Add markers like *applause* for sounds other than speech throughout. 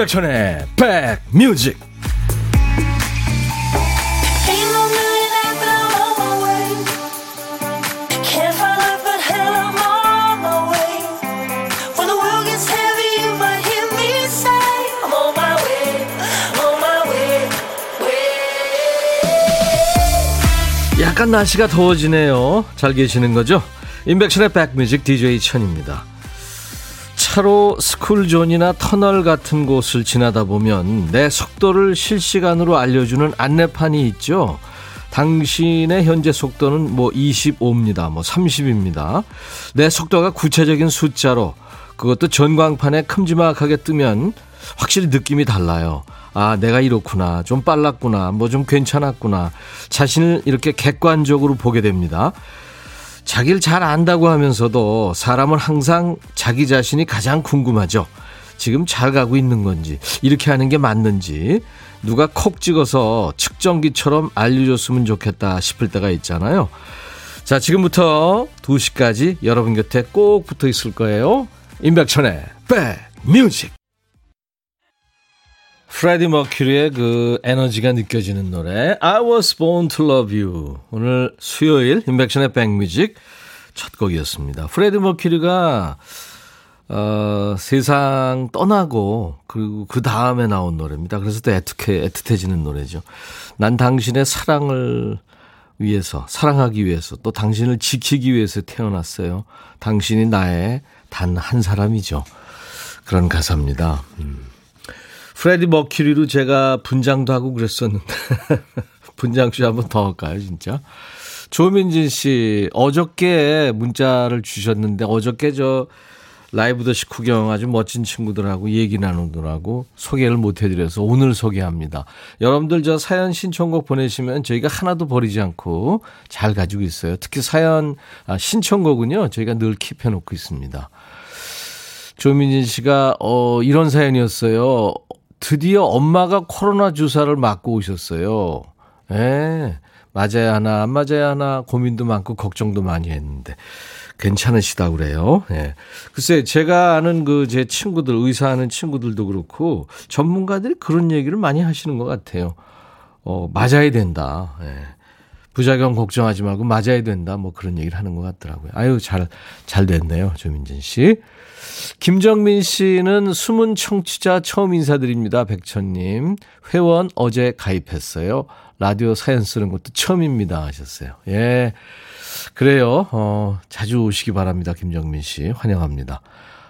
임백천의 백뮤직 약간 날씨가 더워지네요. 잘 계시는 거죠? 임백천의 백뮤직 DJ 천입니다. 차로 스쿨존이나 터널 같은 곳을 지나다 보면 내 속도를 실시간으로 알려주는 안내판이 있죠. 당신의 현재 속도는 뭐 25입니다. 뭐 30입니다. 내 속도가 구체적인 숫자로 그것도 전광판에 큼지막하게 뜨면 확실히 느낌이 달라요. 아, 내가 이렇구나. 좀 빨랐구나. 뭐 좀 괜찮았구나. 자신을 이렇게 객관적으로 보게 됩니다. 자기를 잘 안다고 하면서도 사람은 항상 자기 자신이 가장 궁금하죠. 지금 잘 가고 있는 건지, 이렇게 하는 게 맞는지, 누가 콕 찍어서 측정기처럼 알려줬으면 좋겠다 싶을 때가 있잖아요. 자, 지금부터 2시까지 여러분 곁에 꼭 붙어 있을 거예요. 임백천의 백뮤직. 프레디 머큐리의 그 에너지가 느껴지는 노래 I was born to love you 오늘 수요일 인백션의 백뮤직 첫 곡이었습니다. 프레디 머큐리가 어, 세상 떠나고 그리고 그 다음에 나온 노래입니다. 그래서 또 애틋해 애틋해지는 노래죠. 난 당신의 사랑을 위해서 사랑하기 위해서 또 당신을 지키기 위해서 태어났어요. 당신이 나의 단 한 사람이죠. 그런 가사입니다. 음. 프레디 머큐리로 제가 분장도 하고 그랬었는데 *laughs* 분장쇼 한번 더 할까요, 진짜? 조민진 씨, 어저께 문자를 주셨는데 어저께 저 라이브 더시 구경 아주 멋진 친구들하고 얘기 나누더라고 소개를 못 해드려서 오늘 소개합니다. 여러분들 저 사연 신청곡 보내시면 저희가 하나도 버리지 않고 잘 가지고 있어요. 특히 사연 아, 신청곡은요 저희가 늘 킵해놓고 있습니다. 조민진 씨가 어 이런 사연이었어요. 드디어 엄마가 코로나 주사를 맞고 오셨어요. 예. 맞아야 하나, 안 맞아야 하나 고민도 많고 걱정도 많이 했는데 괜찮으시다 그래요. 예. 글쎄 제가 아는 그 제 친구들 의사하는 친구들도 그렇고 전문가들이 그런 얘기를 많이 하시는 것 같아요. 어, 맞아야 된다. 예. 부작용 걱정하지 말고 맞아야 된다. 뭐 그런 얘기를 하는 것 같더라고요. 아유, 잘, 잘 됐네요. 조민진 씨. 김정민 씨는 숨은 청취자 처음 인사드립니다. 백천님. 회원 어제 가입했어요. 라디오 사연 쓰는 것도 처음입니다. 하셨어요. 예. 그래요. 어, 자주 오시기 바랍니다. 김정민 씨. 환영합니다.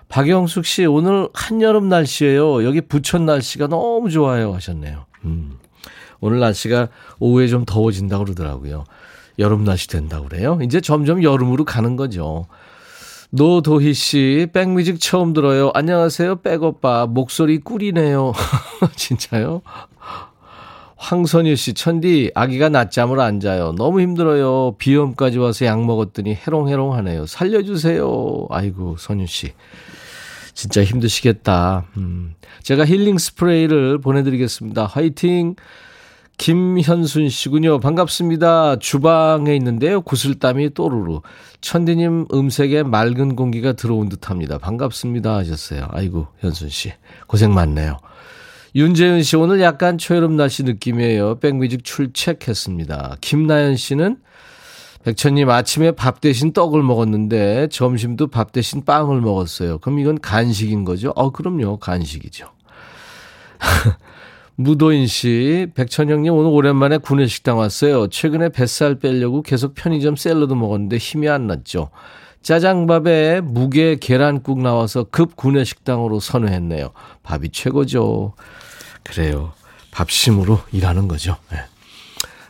박영숙 씨, 오늘 한여름 날씨예요. 여기 부천 날씨가 너무 좋아요. 하셨네요. 음. 오늘 날씨가 오후에 좀 더워진다고 그러더라고요. 여름 날씨 된다고 그래요. 이제 점점 여름으로 가는 거죠. 노도희 씨, 백뮤직 처음 들어요. 안녕하세요, 백오빠. 목소리 꿀이네요. *laughs* 진짜요? 황선유 씨, 천디, 아기가 낮잠을 안 자요. 너무 힘들어요. 비염까지 와서 약 먹었더니 해롱해롱 하네요. 살려주세요. 아이고, 선유 씨. 진짜 힘드시겠다. 음. 제가 힐링 스프레이를 보내드리겠습니다. 화이팅! 김현순 씨군요. 반갑습니다. 주방에 있는데요. 구슬땀이 또르르. 천디님 음색에 맑은 공기가 들어온 듯 합니다. 반갑습니다. 하셨어요. 아이고, 현순 씨. 고생 많네요. 윤재은 씨, 오늘 약간 초여름 날씨 느낌이에요. 백뮤직 출첵했습니다. 김나연 씨는 백천님 아침에 밥 대신 떡을 먹었는데 점심도 밥 대신 빵을 먹었어요. 그럼 이건 간식인 거죠? 어, 그럼요. 간식이죠. *laughs* 무도인 씨, 백천영님 오늘 오랜만에 구내식당 왔어요. 최근에 뱃살 빼려고 계속 편의점 샐러드 먹었는데 힘이 안 났죠. 짜장밥에 무게 계란국 나와서 급 구내식당으로 선회했네요. 밥이 최고죠. 그래요. 밥심으로 일하는 거죠. 네.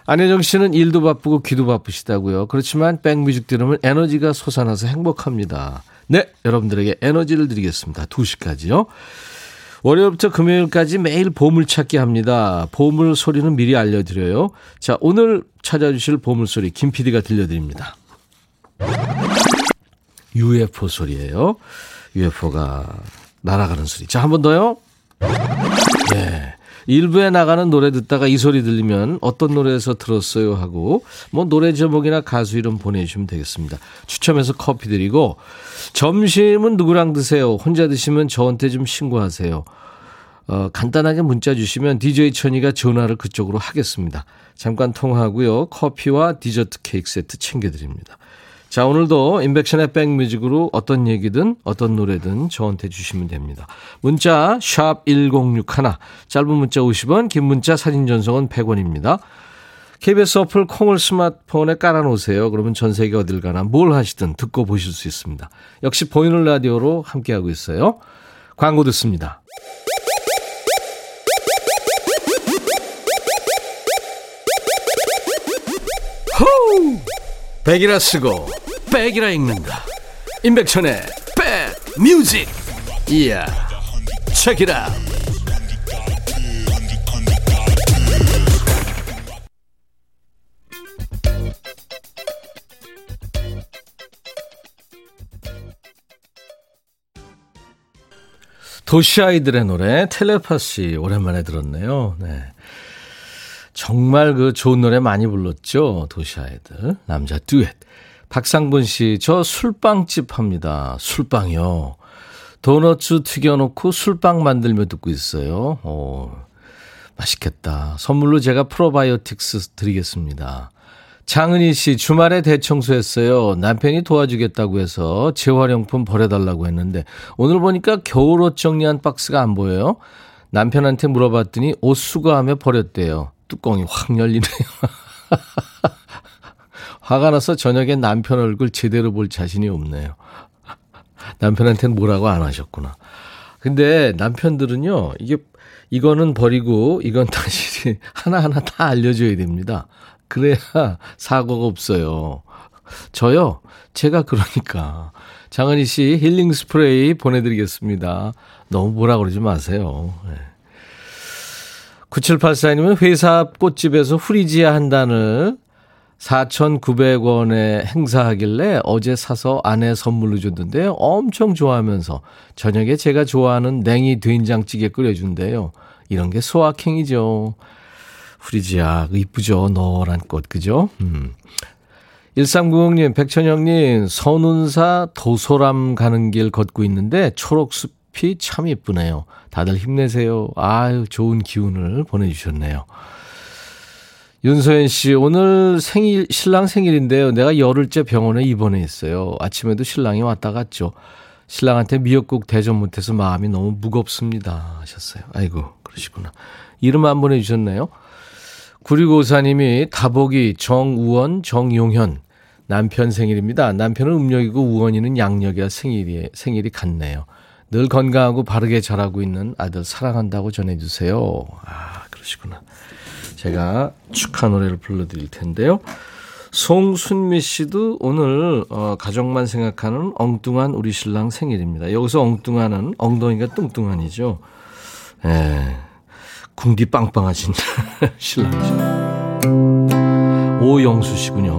안혜정 씨는 일도 바쁘고 귀도 바쁘시다고요. 그렇지만 백뮤직 들으면 에너지가 솟아나서 행복합니다. 네, 여러분들에게 에너지를 드리겠습니다. 2시까지요. 월요일부터 금요일까지 매일 보물찾기 합니다. 보물 소리는 미리 알려드려요. 자, 오늘 찾아주실 보물 소리 김 PD가 들려드립니다. UFO 소리예요. UFO가 날아가는 소리. 자, 한 번 더요. 예. 일부에 나가는 노래 듣다가 이 소리 들리면 어떤 노래에서 들었어요 하고 뭐 노래 제목이나 가수 이름 보내주시면 되겠습니다. 추첨해서 커피 드리고 점심은 누구랑 드세요? 혼자 드시면 저한테 좀 신고하세요. 어, 간단하게 문자 주시면 DJ 천이가 전화를 그쪽으로 하겠습니다. 잠깐 통화하고요. 커피와 디저트 케이크 세트 챙겨드립니다. 자, 오늘도 인백션의 백뮤직으로 어떤 얘기든 어떤 노래든 저한테 주시면 됩니다. 문자 1061, 짧은 문자 50원, 긴 문자 사진 전송은 100원입니다. KBS 어플 콩을 스마트폰에 깔아놓으세요. 그러면 전 세계 어딜 가나 뭘 하시든 듣고 보실 수 있습니다. 역시 보이는 라디오로 함께하고 있어요. 광고 듣습니다. 백이라 쓰고 백이라 읽는다. 임백천의 백 뮤직. 이야. 책이라. 도시 아이들의 노래 텔레파시 오랜만에 들었네요. 네. 정말 그 좋은 노래 많이 불렀죠. 도시 아이들. 남자 듀엣. 박상분 씨, 저 술빵집 합니다. 술빵이요. 도너츠 튀겨놓고 술빵 만들며 듣고 있어요. 오, 맛있겠다. 선물로 제가 프로바이오틱스 드리겠습니다. 장은희 씨, 주말에 대청소했어요. 남편이 도와주겠다고 해서 재활용품 버려달라고 했는데, 오늘 보니까 겨울옷 정리한 박스가 안 보여요. 남편한테 물어봤더니 옷 수거하며 버렸대요. 뚜껑이 확 열리네요. *laughs* 화가 나서 저녁에 남편 얼굴 제대로 볼 자신이 없네요. 남편한테는 뭐라고 안 하셨구나. 근데 남편들은요, 이게, 이거는 버리고, 이건 *laughs* 다시 하나하나 다 알려줘야 됩니다. 그래야 사고가 없어요. 저요, 제가 그러니까. 장은희 씨 힐링 스프레이 보내드리겠습니다. 너무 뭐라 그러지 마세요. 네. 9784님은 회사 꽃집에서 후리지아 한 단을 4,900원에 행사하길래 어제 사서 아내 선물로 줬는데요. 엄청 좋아하면서 저녁에 제가 좋아하는 냉이 된장찌개 끓여준대요. 이런 게 소확행이죠. 후리지아, 이쁘죠. 노란 꽃, 그죠? 음. 1390님, 백천영님, 선운사 도소람 가는 길 걷고 있는데 초록숲 이참 이쁘네요. 다들 힘내세요. 아유, 좋은 기운을 보내주셨네요. 윤소연 씨, 오늘 생일, 신랑 생일인데요. 내가 열흘째 병원에 입원해 있어요. 아침에도 신랑이 왔다 갔죠. 신랑한테 미역국 대접 못해서 마음이 너무 무겁습니다. 하셨어요. 아이고, 그러시구나. 이름 안 보내주셨나요? 9654님이 다복이 정우원, 정용현. 남편 생일입니다. 남편은 음력이고 우원이는 양력이라 생일이, 생일이 같네요. 늘 건강하고 바르게 자라고 있는 아들 사랑한다고 전해주세요. 아, 그러시구나. 제가 축하 노래를 불러드릴 텐데요. 송순미 씨도 오늘 어, 가족만 생각하는 엉뚱한 우리 신랑 생일입니다. 여기서 엉뚱한은 엉덩이가 뚱뚱한이죠. 예. 궁디 빵빵하신 *laughs* 신랑이죠. 오영수 씨군요.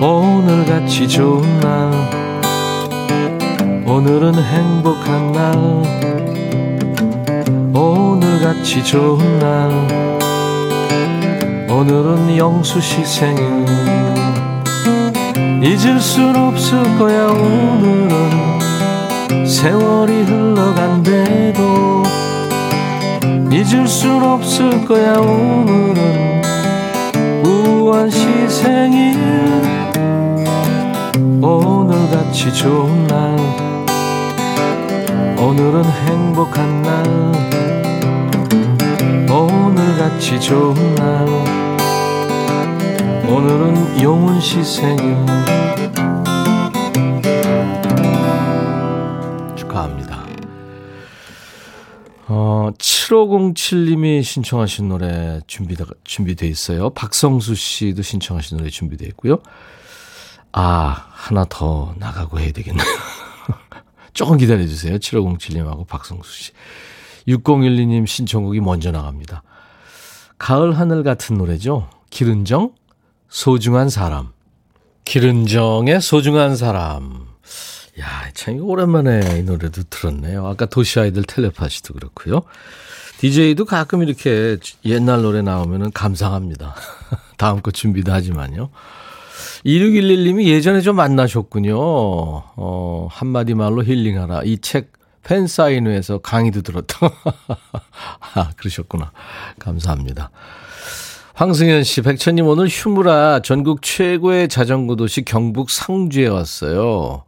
오늘같이 좋은 날 오늘은 행복한 날. 오늘같이 좋은 날. 오늘은 영수 씨 생일. 잊을 순 없을 거야 오늘은. 세월이 흘러간대도 잊을 순 없을 거야 오늘은. 우한 씨 생일. 오늘같이 좋은 날 오늘은 행복한 날. 오늘같이 좋은 날. 오늘은 용훈 씨 생일. 축하합니다. 어, 7507님이 신청하신 노래 준비돼, 준비돼 있어요. 박성수 씨도 신청하신 노래 준비돼 있고요. 아 하나 더 나가고 해야 되겠네요 *laughs* 조금 기다려주세요. 7507님하고 박성수 씨. 6012님 신청곡이 먼저 나갑니다. 가을 하늘 같은 노래죠. 기른정, 소중한 사람. 기른정의 소중한 사람. 야, 참 오랜만에 이 노래도 들었네요. 아까 도시 아이들 텔레파시도 그렇고요. DJ도 가끔 이렇게 옛날 노래 나오면 감상합니다. *laughs* 다음 거 준비도 하지만요. 2611님이 예전에 좀 만나셨군요. 어, 한마디 말로 힐링하라. 이 책 팬사인회에서 강의도 들었다. *laughs* 아, 그러셨구나. 감사합니다. 황승현 씨, 백천님 오늘 휴무라 전국 최고의 자전거 도시 경북 상주에 왔어요.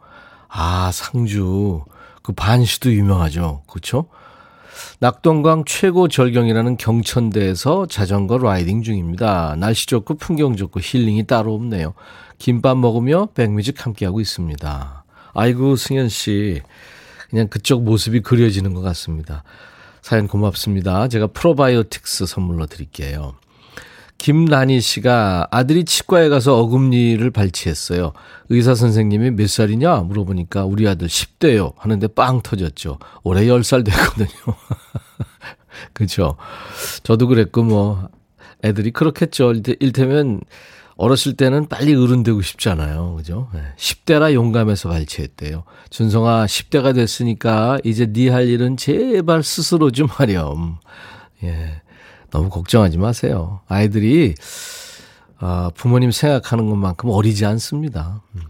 아, 상주. 그 반시도 유명하죠. 그렇죠? 낙동강 최고 절경이라는 경천대에서 자전거 라이딩 중입니다. 날씨 좋고 풍경 좋고 힐링이 따로 없네요. 김밥 먹으며 백뮤직 함께하고 있습니다. 아이고, 승현 씨. 그냥 그쪽 모습이 그려지는 것 같습니다. 사연 고맙습니다. 제가 프로바이오틱스 선물로 드릴게요. 김란희 씨가 아들이 치과에 가서 어금니를 발치했어요. 의사 선생님이 몇 살이냐 물어보니까 우리 아들 10대요 하는데 빵 터졌죠. 올해 10살 됐거든요. *laughs* 그죠? 저도 그랬고 뭐 애들이 그렇겠죠. 일테면 어렸을 때는 빨리 어른 되고 싶잖아요. 그죠? 10대라 용감해서 발치했대요. 준성아, 10대가 됐으니까 이제 네 할 일은 제발 스스로 좀 하렴. 예. 너무 걱정하지 마세요. 아이들이 아, 부모님 생각하는 것만큼 어리지 않습니다. 음.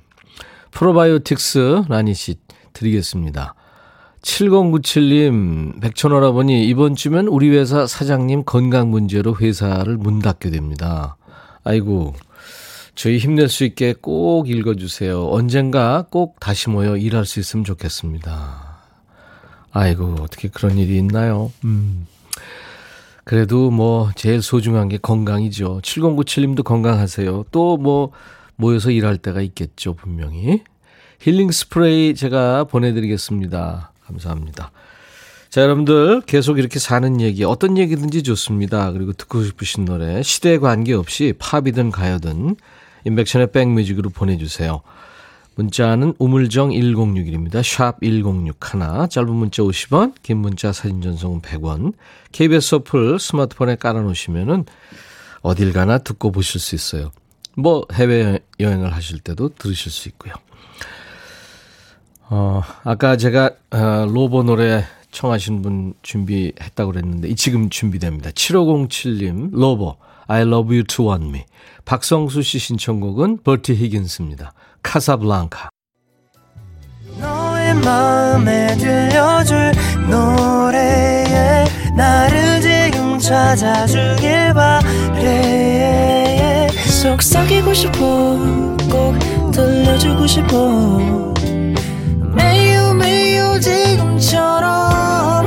프로바이오틱스 라니 씨 드리겠습니다. 7097님, 백천어라버니, 이번 주면 우리 회사 사장님 건강 문제로 회사를 문 닫게 됩니다. 아이고, 저희 힘낼 수 있게 꼭 읽어주세요. 언젠가 꼭 다시 모여 일할 수 있으면 좋겠습니다. 아이고, 어떻게 그런 일이 있나요? 음. 그래도 뭐 제일 소중한 게 건강이죠. 7097님도 건강하세요. 또 뭐 모여서 일할 때가 있겠죠, 분명히. 힐링 스프레이 제가 보내드리겠습니다. 감사합니다. 자, 여러분들 계속 이렇게 사는 얘기, 어떤 얘기든지 좋습니다. 그리고 듣고 싶으신 노래, 시대에 관계없이 팝이든 가요든 인백션의 백뮤직으로 보내주세요. 문자는 우물정 1061입니다. 샵 1061. 짧은 문자 50원, 긴 문자 사진 전송은 100원. KBS 어플 스마트폰에 깔아놓으시면 은 어딜 가나 듣고 보실 수 있어요. 뭐 해외여행을 하실 때도 들으실 수 있고요. 어, 아까 제가 어, 로보 노래 청하신 분 준비했다고 그랬는데 지금 준비됩니다. 7507님 로보 I love you to want me. 박성수 씨 신청곡은 버티 히긴스입니다. 카사블랑카. 너의 마음에 들려줄 노래에 나를 지금 찾아주길 바래 속삭이고 싶어 꼭 들려주고 싶어 매우 매우 지금처럼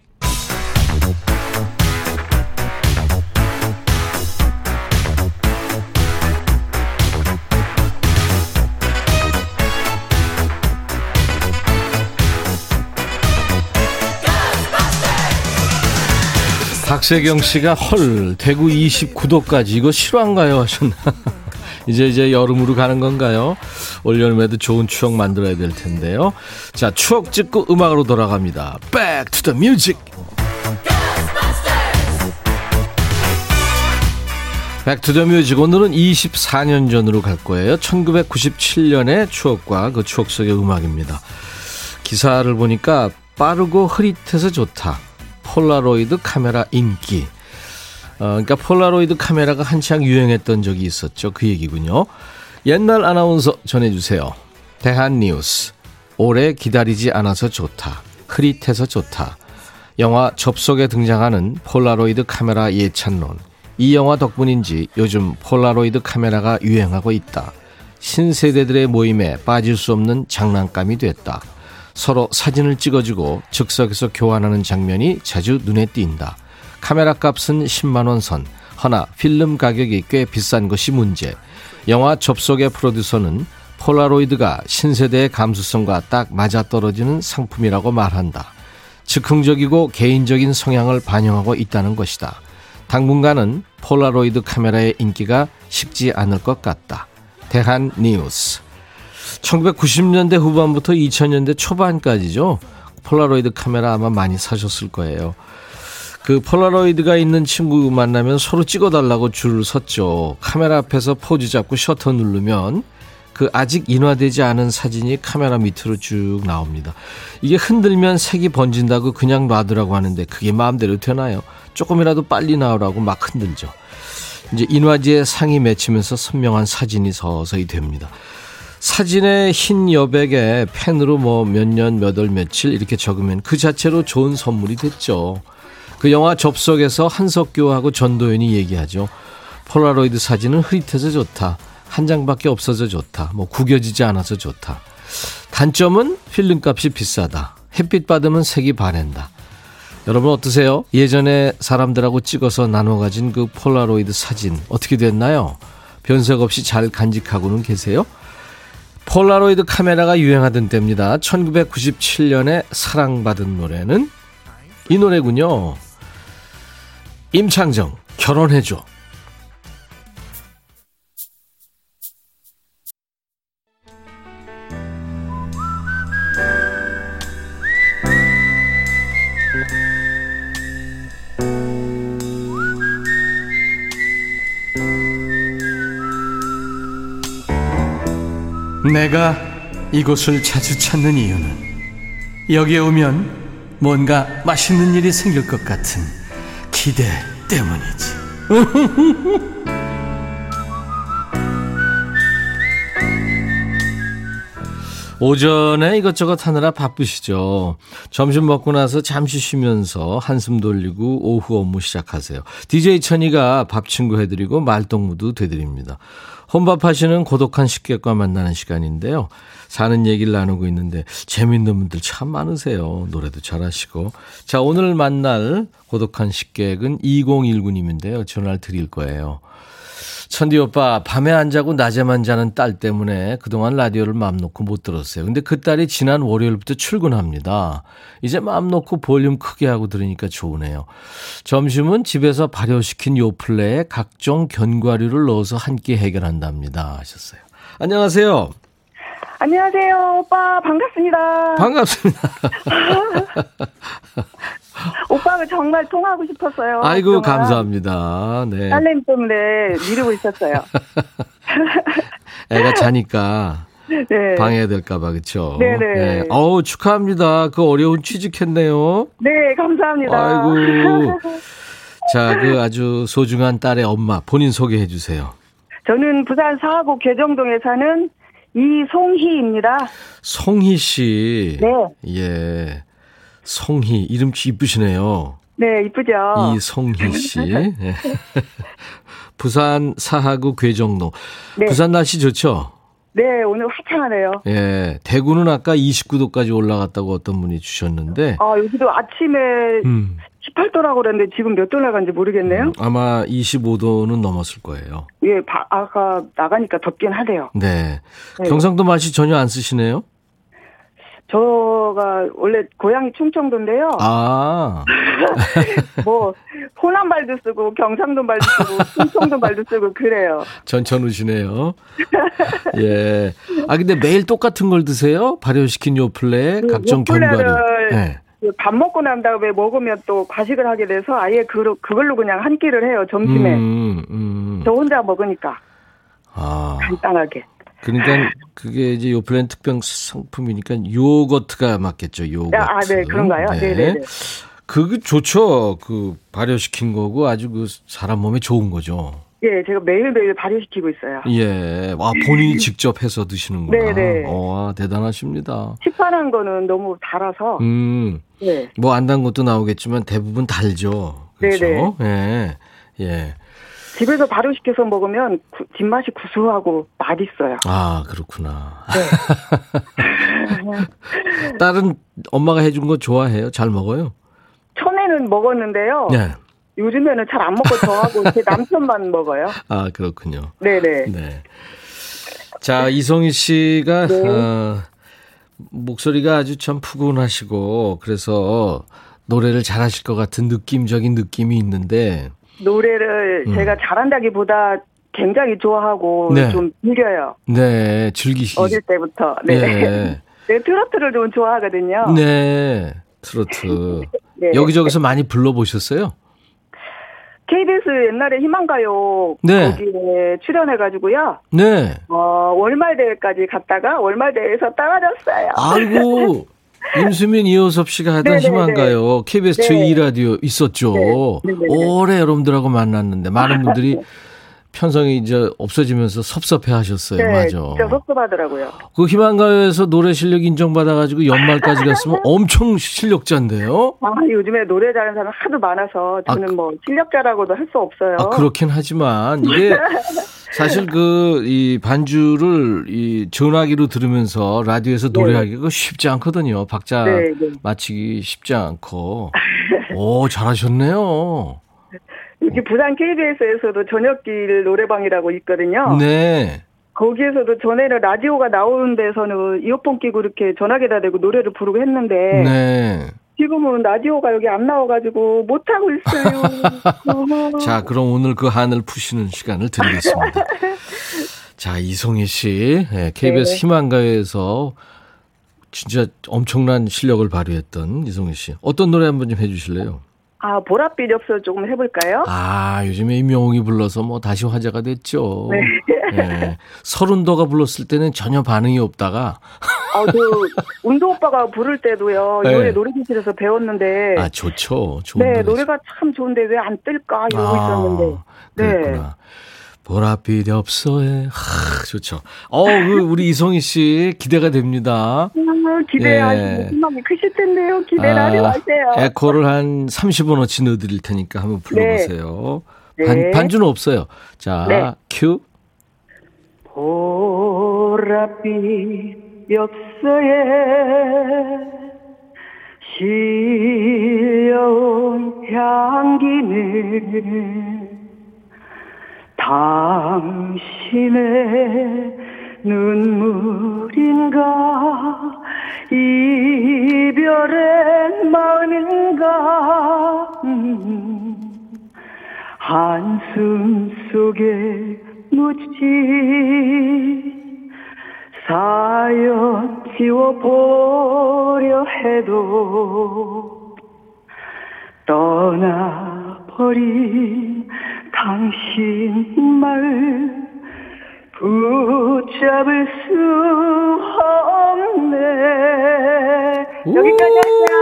박세경 씨가 헐 대구 29도까지 이거 실화인가요 하셨나 *laughs* 이제 이제 여름으로 가는 건가요? 올 여름에도 좋은 추억 만들어야 될 텐데요. 자 추억 찍고 음악으로 돌아갑니다. Back to the music. Back to the music 오늘은 24년 전으로 갈 거예요. 1997년의 추억과 그 추억 속의 음악입니다. 기사를 보니까 빠르고 흐릿해서 좋다. 폴라로이드 카메라 인기. 어, 그러니까 폴라로이드 카메라가 한창 유행했던 적이 있었죠. 그 얘기군요. 옛날 아나운서 전해주세요. 대한뉴스. 오래 기다리지 않아서 좋다. 흐릿해서 좋다. 영화 접속에 등장하는 폴라로이드 카메라 예찬론. 이 영화 덕분인지 요즘 폴라로이드 카메라가 유행하고 있다. 신세대들의 모임에 빠질 수 없는 장난감이 됐다. 서로 사진을 찍어주고 즉석에서 교환하는 장면이 자주 눈에 띈다. 카메라 값은 10만원 선. 허나 필름 가격이 꽤 비싼 것이 문제. 영화 접속의 프로듀서는 폴라로이드가 신세대의 감수성과 딱 맞아떨어지는 상품이라고 말한다. 즉흥적이고 개인적인 성향을 반영하고 있다는 것이다. 당분간은 폴라로이드 카메라의 인기가 식지 않을 것 같다. 대한 뉴스. 1990년대 후반부터 2000년대 초반까지죠. 폴라로이드 카메라 아마 많이 사셨을 거예요. 그 폴라로이드가 있는 친구 만나면 서로 찍어달라고 줄을 섰죠. 카메라 앞에서 포즈 잡고 셔터 누르면 그 아직 인화되지 않은 사진이 카메라 밑으로 쭉 나옵니다. 이게 흔들면 색이 번진다고 그냥 놔두라고 하는데 그게 마음대로 되나요? 조금이라도 빨리 나오라고 막 흔들죠. 이제 인화지에 상이 맺히면서 선명한 사진이 서서히 됩니다. 사진의 흰 여백에 펜으로 뭐 몇 년, 몇 월, 며칠 이렇게 적으면 그 자체로 좋은 선물이 됐죠. 그 영화 접속에서 한석교하고 전도연이 얘기하죠. 폴라로이드 사진은 흐릿해서 좋다. 한 장밖에 없어서 좋다. 뭐 구겨지지 않아서 좋다. 단점은 필름 값이 비싸다. 햇빛 받으면 색이 바랜다. 여러분 어떠세요? 예전에 사람들하고 찍어서 나눠 가진 그 폴라로이드 사진 어떻게 됐나요? 변색 없이 잘 간직하고는 계세요? 폴라로이드 카메라가 유행하던 때입니다. 1997년에 사랑받은 노래는 이 노래군요. 임창정, 결혼해줘. 내가 이곳을 자주 찾는 이유는 여기에 오면 뭔가 맛있는 일이 생길 것 같은 기대 때문이지. *laughs* 오전에 이것저것 하느라 바쁘시죠. 점심 먹고 나서 잠시 쉬면서 한숨 돌리고 오후 업무 시작하세요. DJ 천이가 밥 친구 해드리고 말동무도 되드립니다. 혼밥 하시는 고독한 식객과 만나는 시간인데요. 사는 얘기를 나누고 있는데 재밌는 분들 참 많으세요. 노래도 잘하시고. 자, 오늘 만날 고독한 식객은 2019님인데요. 전화를 드릴 거예요. 천디 오빠, 밤에 안 자고 낮에만 자는 딸 때문에 그동안 라디오를 마음 놓고 못 들었어요. 근데 그 딸이 지난 월요일부터 출근합니다. 이제 마음 놓고 볼륨 크게 하고 들으니까 좋으네요. 점심은 집에서 발효시킨 요플레에 각종 견과류를 넣어서 한 끼 해결한답니다. 하셨어요. 안녕하세요. 안녕하세요, 오빠. 반갑습니다. 반갑습니다. *laughs* 오빠가 정말 통하고 싶었어요. 아이고, 그동안. 감사합니다. 네. 딸내미 때문에 미루고 있었어요. *laughs* 애가 자니까 네. 방해해야 될까봐, 그쵸? 네네. 네. 어우, 축하합니다. 그 어려운 취직했네요. 네, 감사합니다. 아이고. *laughs* 자, 그 아주 소중한 딸의 엄마, 본인 소개해 주세요. 저는 부산 사하구 계정동에 사는 이송희입니다. 송희 씨. 네. 예. 송희, 이름 이쁘시네요. 네, 이쁘죠? 이송희 씨. *laughs* 예. 부산 사하구 괴정로. 네. 부산 날씨 좋죠? 네, 오늘 화창하네요. 예. 대구는 아까 29도까지 올라갔다고 어떤 분이 주셨는데. 아, 여기도 아침에 음. 18도라고 그랬는데 지금 몇 도 나간지 모르겠네요. 아마 25도는 넘었을 거예요. 예, 바, 아까 나가니까 덥긴 하대요. 네. 네. 경상도 맛이 전혀 안 쓰시네요? 저가 원래 고향이 충청도인데요. 아. *laughs* 뭐 호남 말도 쓰고 경상도 말도 쓰고 충청도 말도 쓰고 그래요. 전천후시네요. 예. 아, 근데 매일 똑같은 걸 드세요? 발효시킨 요플레, 각종 그 요플레를 견과류. 네. 그밥 먹고 난 다음에 먹으면 또 과식을 하게 돼서 아예 그, 그걸로 그냥 한 끼를 해요 점심에. 음, 음. 저 혼자 먹으니까 아. 간단하게. 그러니까 그게 이제 요플레는 특별 상품이니까 요거트가 맞겠죠, 요거트. 아, 네, 그런가요? 네, 네, 네. 그게 좋죠. 그 발효시킨 거고 아주 그 사람 몸에 좋은 거죠. 예, 제가 매일매일 발효시키고 있어요. 예. 와, 본인이 직접 해서 드시는구나. 네, 네. 와, 대단하십니다. 시판한 거는 너무 달아서. 음. 네. 뭐 안 단 것도 나오겠지만 대부분 달죠. 그렇죠? 예. 예. 집에서 발효시켜서 먹으면 구- 뒷맛이 구수하고 맛있어요. 아, 그렇구나. 네. *laughs* 딸은 엄마가 해준 거 좋아해요? 잘 먹어요? 처음에는 먹었는데요. 네. 요즘에는 잘 안 먹고 저하고 제 *laughs* 남편만 먹어요. 아, 그렇군요. 네네. 네. 자, 이송희 씨가, 네. 어, 목소리가 아주 참 푸근하시고, 그래서 노래를 잘하실 것 같은 느낌적인 느낌이 있는데, 노래를 음. 제가 잘한다기보다 굉장히 좋아하고 네. 좀 즐겨요. 네, 즐기시, 어릴 때부터. 네. 네. *laughs* 네. 트로트를 좀 좋아하거든요. 네. 트로트. *laughs* 네. 여기저기서 많이 불러보셨어요? KBS 옛날에 희망가요 네. 거기에 출연해가지고요. 네. 어, 월말대회까지 갔다가 월말대회에서 떨어졌어요. 아이고. *laughs* 임수민 이호섭 씨가 하던 네네네. 희망가요. KBS 네. 제2라디오 있었죠. 네. 네네네. 오래 여러분들하고 만났는데 많은 *laughs* 분들이 편성이 이제 없어지면서 섭섭해 하셨어요. 네, 맞아. 진짜 섭섭하더라고요. 그 희망가요에서 노래 실력 인정받아가지고 연말까지 갔으면 *laughs* 엄청 실력자인데요? 아, 요즘에 노래 잘하는 사람 하도 많아서 저는 뭐 실력자라고도 할 수 없어요. 아, 그렇긴 하지만 이게 *laughs* 사실 그 이 반주를 이 전화기로 들으면서 라디오에서 노래하기가 쉽지 않거든요. 박자 네, 네. 맞히기 쉽지 않고. 오, 잘하셨네요. 여기 부산 KBS에서도 저녁길 노래방이라고 있거든요. 네. 거기에서도 전에는 라디오가 나오는 데서는 이어폰 끼고 이렇게 전화기에다 대고 노래를 부르고 했는데 네. 지금은 라디오가 여기 안 나와가지고 못 하고 있어요. *laughs* 자, 그럼 오늘 그 한을 푸시는 시간을 드리겠습니다. *laughs* 자, 이송희 씨, 예, KBS 네. 희망가요에서 진짜 엄청난 실력을 발휘했던 이송희 씨. 어떤 노래 한번 좀 해주실래요? 아 보랏빛 엽서 조금 해볼까요? 아, 요즘에 임영웅이 불러서 뭐 다시 화제가 됐죠. 예. 서른도가 불렀을 때는 전혀 반응이 없다가, 아, 그 운도 오빠가 부를 때도요. 이 네. 노래 노래교실에서 배웠는데 아, 좋죠. 좋은 네. 노래가 참 좋은데 왜 안 뜰까 이러고 있었는데 네. 그랬구나. 보랏빛 엽서에 하, 좋죠. 어, 그 우리 이송희 씨 기대가 됩니다. 아, 기대하시 예. 희망이 크실 텐데요. 기대를 하지 아, 마세요. 에코를 한 30원 어치 넣어드릴 테니까 한번 불러보세요. 네. 반, 네. 반주는 없어요. 자, 네. 큐. 보랏빛 엽서에 실려온 향기는 당신의 눈물인가? 이별의 마음인가? 음, 한숨 속에 묻지 사연 지워보려 해도 떠나버린 당신 말 붙잡을 수 없네. 여기까지 할게요.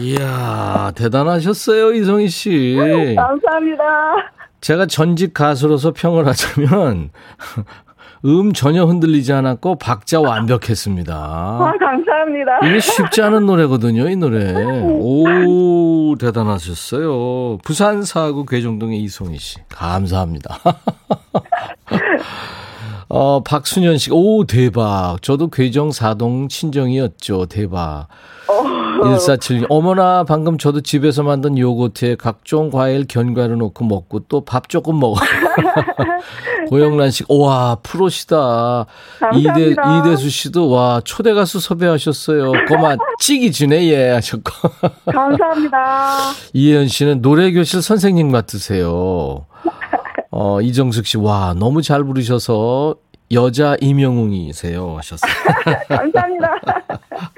이야, 대단하셨어요, 이송희 씨. 감사합니다. 제가 전직 가수로서 평을 하자면, 음 전혀 흔들리지 않았고, 박자 완벽했습니다. *laughs* 아, 감사합니다 이게 쉽지 않은 노래거든요, 이 노래. 오, 대단하셨어요. 부산 사구 괴정동의 이송희 씨. 감사합니다. *laughs* 어, 박순현 씨, 오, 대박. 저도 괴정 사동 친정이었죠. 대박. 147. 어머나, 방금 저도 집에서 만든 요거트에 각종 과일 견과류 넣고 먹고 또 밥 조금 먹어요. *laughs* 고영란 씨, 와, 프로시다. 이대. 이대수 씨도, 와, 초대 가수 섭외하셨어요. 고마, 찌기 주네, 예, 하셨고. 감사합니다 *laughs* 이혜연 씨는 노래교실 선생님 같으세요. 어, 이정숙 씨, 와, 너무 잘 부르셔서 여자 이명웅이세요. 하셨어요. *laughs* 감사합니다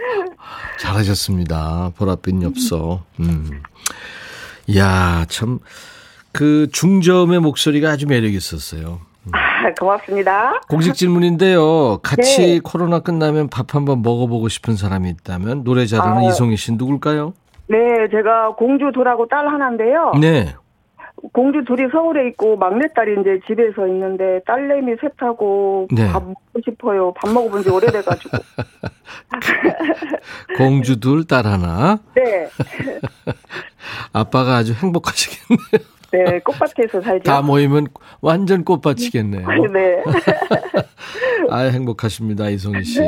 *laughs* 잘하셨습니다. 보랏빛 엽서. 음. 이야, 참, 그 중저음의 목소리가 아주 매력 있었어요. 아, 고맙습니다 공식 질문인데요. 같이 네. 코로나 끝나면 밥 한번 먹어보고 싶은 사람이 있다면 노래 잘하는 아. 이송희 씨 누굴까요? 네, 제가 공주 둘하고 딸 하나인데요. 네. 공주 둘이 서울에 있고 막내딸이 이제 집에서 있는데 딸내미 셋하고 네. 밥 먹고 싶어요. 밥 먹어본 지 오래돼가지고. *laughs* 공주 둘, 딸 하나. 네, *laughs* 아빠가 아주 행복하시겠네요. *laughs* 네, 꽃밭에서 살죠. 다 모이면 완전 꽃밭이겠네요. 네, 아 행복하십니다, 이송희 씨.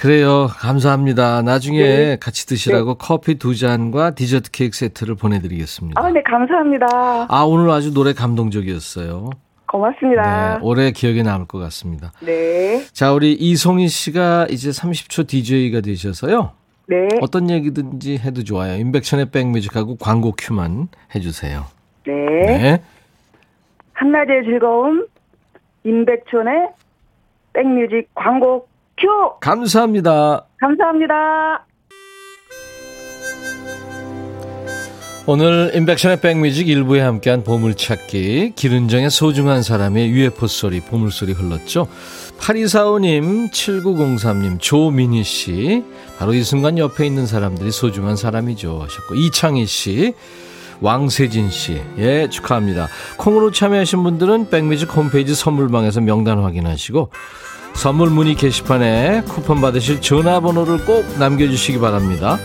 그래요. 감사합니다. 나중에 같이 드시라고 커피 두 잔과 디저트 케이크 세트를 보내드리겠습니다. 아, 네, 감사합니다. 아, 오늘 아주 노래 감동적이었어요. 네, 고맙습니다. 오래 기억에 남을 것 같습니다. 네, 자, 우리 이송희 씨가 이제 30초 DJ가 되셔서요. 네, 어떤 얘기든지 해도 좋아요. 임백천의 백뮤직하고 광고 큐만 해주세요. 네. 네. 한낮의 즐거움, 임백천의 백뮤직 광고 큐. 감사합니다. 감사합니다. 오늘 임백천의 백뮤직 일부에 함께한 보물찾기 길은정의 소중한 사람의 UFO 소리 보물소리 흘렀죠 8245님 7903님 조민희씨 바로 이 순간 옆에 있는 사람들이 소중한 사람이죠 하셨고 이창희씨 왕세진씨 예 축하합니다 콩으로 참여하신 분들은 백뮤직 홈페이지 선물방에서 명단 확인하시고 선물 문의 게시판에 쿠폰 받으실 전화번호를 꼭 남겨주시기 바랍니다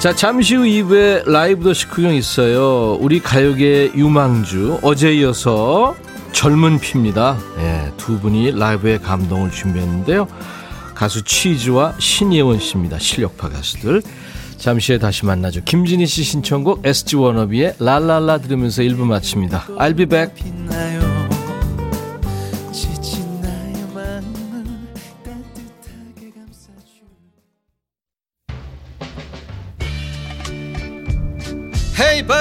자, 잠시 후 2부에 라이브 더 시크경 있어요. 우리 가요계 유망주, 어제 이어서 젊은 피입니다. 예, 두 분이 라이브의 감동을 준비했는데요. 가수 치즈와 신예원 씨입니다. 실력파 가수들. 잠시 후에 다시 만나죠. 김진희 씨 신청곡 SG 워너비의 랄랄라 들으면서 1부 마칩니다. I'll be back.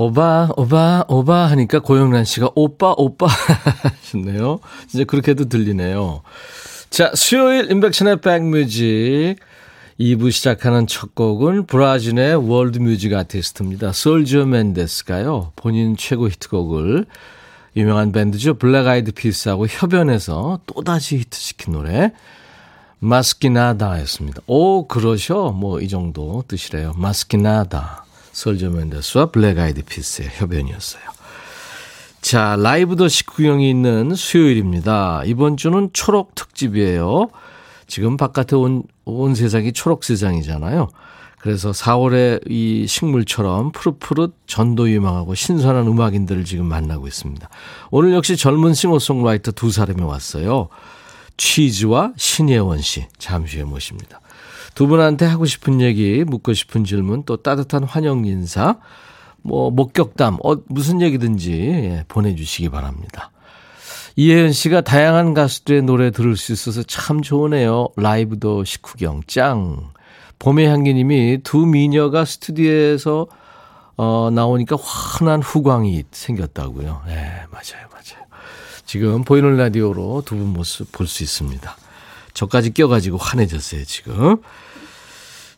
오바, 오바, 오바 하니까 고영란 씨가 오빠, 오빠 *laughs* 하셨네요. 진짜 그렇게도 들리네요. 자, 수요일 임백천의 백뮤직 2부 시작하는 첫 곡은 브라질의 월드 뮤직 아티스트입니다. 세르지오 멘데스가요. 본인 최고 히트곡을 유명한 밴드죠. 블랙 아이드 피스하고 협연해서 또다시 히트시킨 노래 Mas Que Nada였습니다. 오, 그러셔? 뭐 이 정도 뜻이래요. Mas Que Nada. 세르지오 멘데스와 블랙 아이드 피스의 협연이었어요. 자, 라이브 더 식구경이 있는 수요일입니다. 이번 주는 초록 특집이에요. 지금 바깥에 온, 온 세상이 초록 세상이잖아요. 그래서 4월에 이 식물처럼 푸릇푸릇 전도 유망하고 신선한 음악인들을 지금 만나고 있습니다. 오늘 역시 젊은 싱어송라이터 두 사람이 왔어요. 치즈와 신예원 씨 잠시 후에 모십니다. 두 분한테 하고 싶은 얘기, 묻고 싶은 질문, 또 따뜻한 환영 인사, 뭐, 목격담, 어, 무슨 얘기든지 예, 보내주시기 바랍니다. 이혜연 씨가 다양한 가수들의 노래 들을 수 있어서 참 좋으네요. 라이브도 식후경 짱. 봄의 향기님이 두 미녀가 스튜디오에서 어, 나오니까 환한 후광이 생겼다고요. 네, 맞아요, 맞아요. 지금 보이는 라디오로 두 분 모습 볼 수 있습니다. 저까지 껴가지고 환해졌어요, 지금.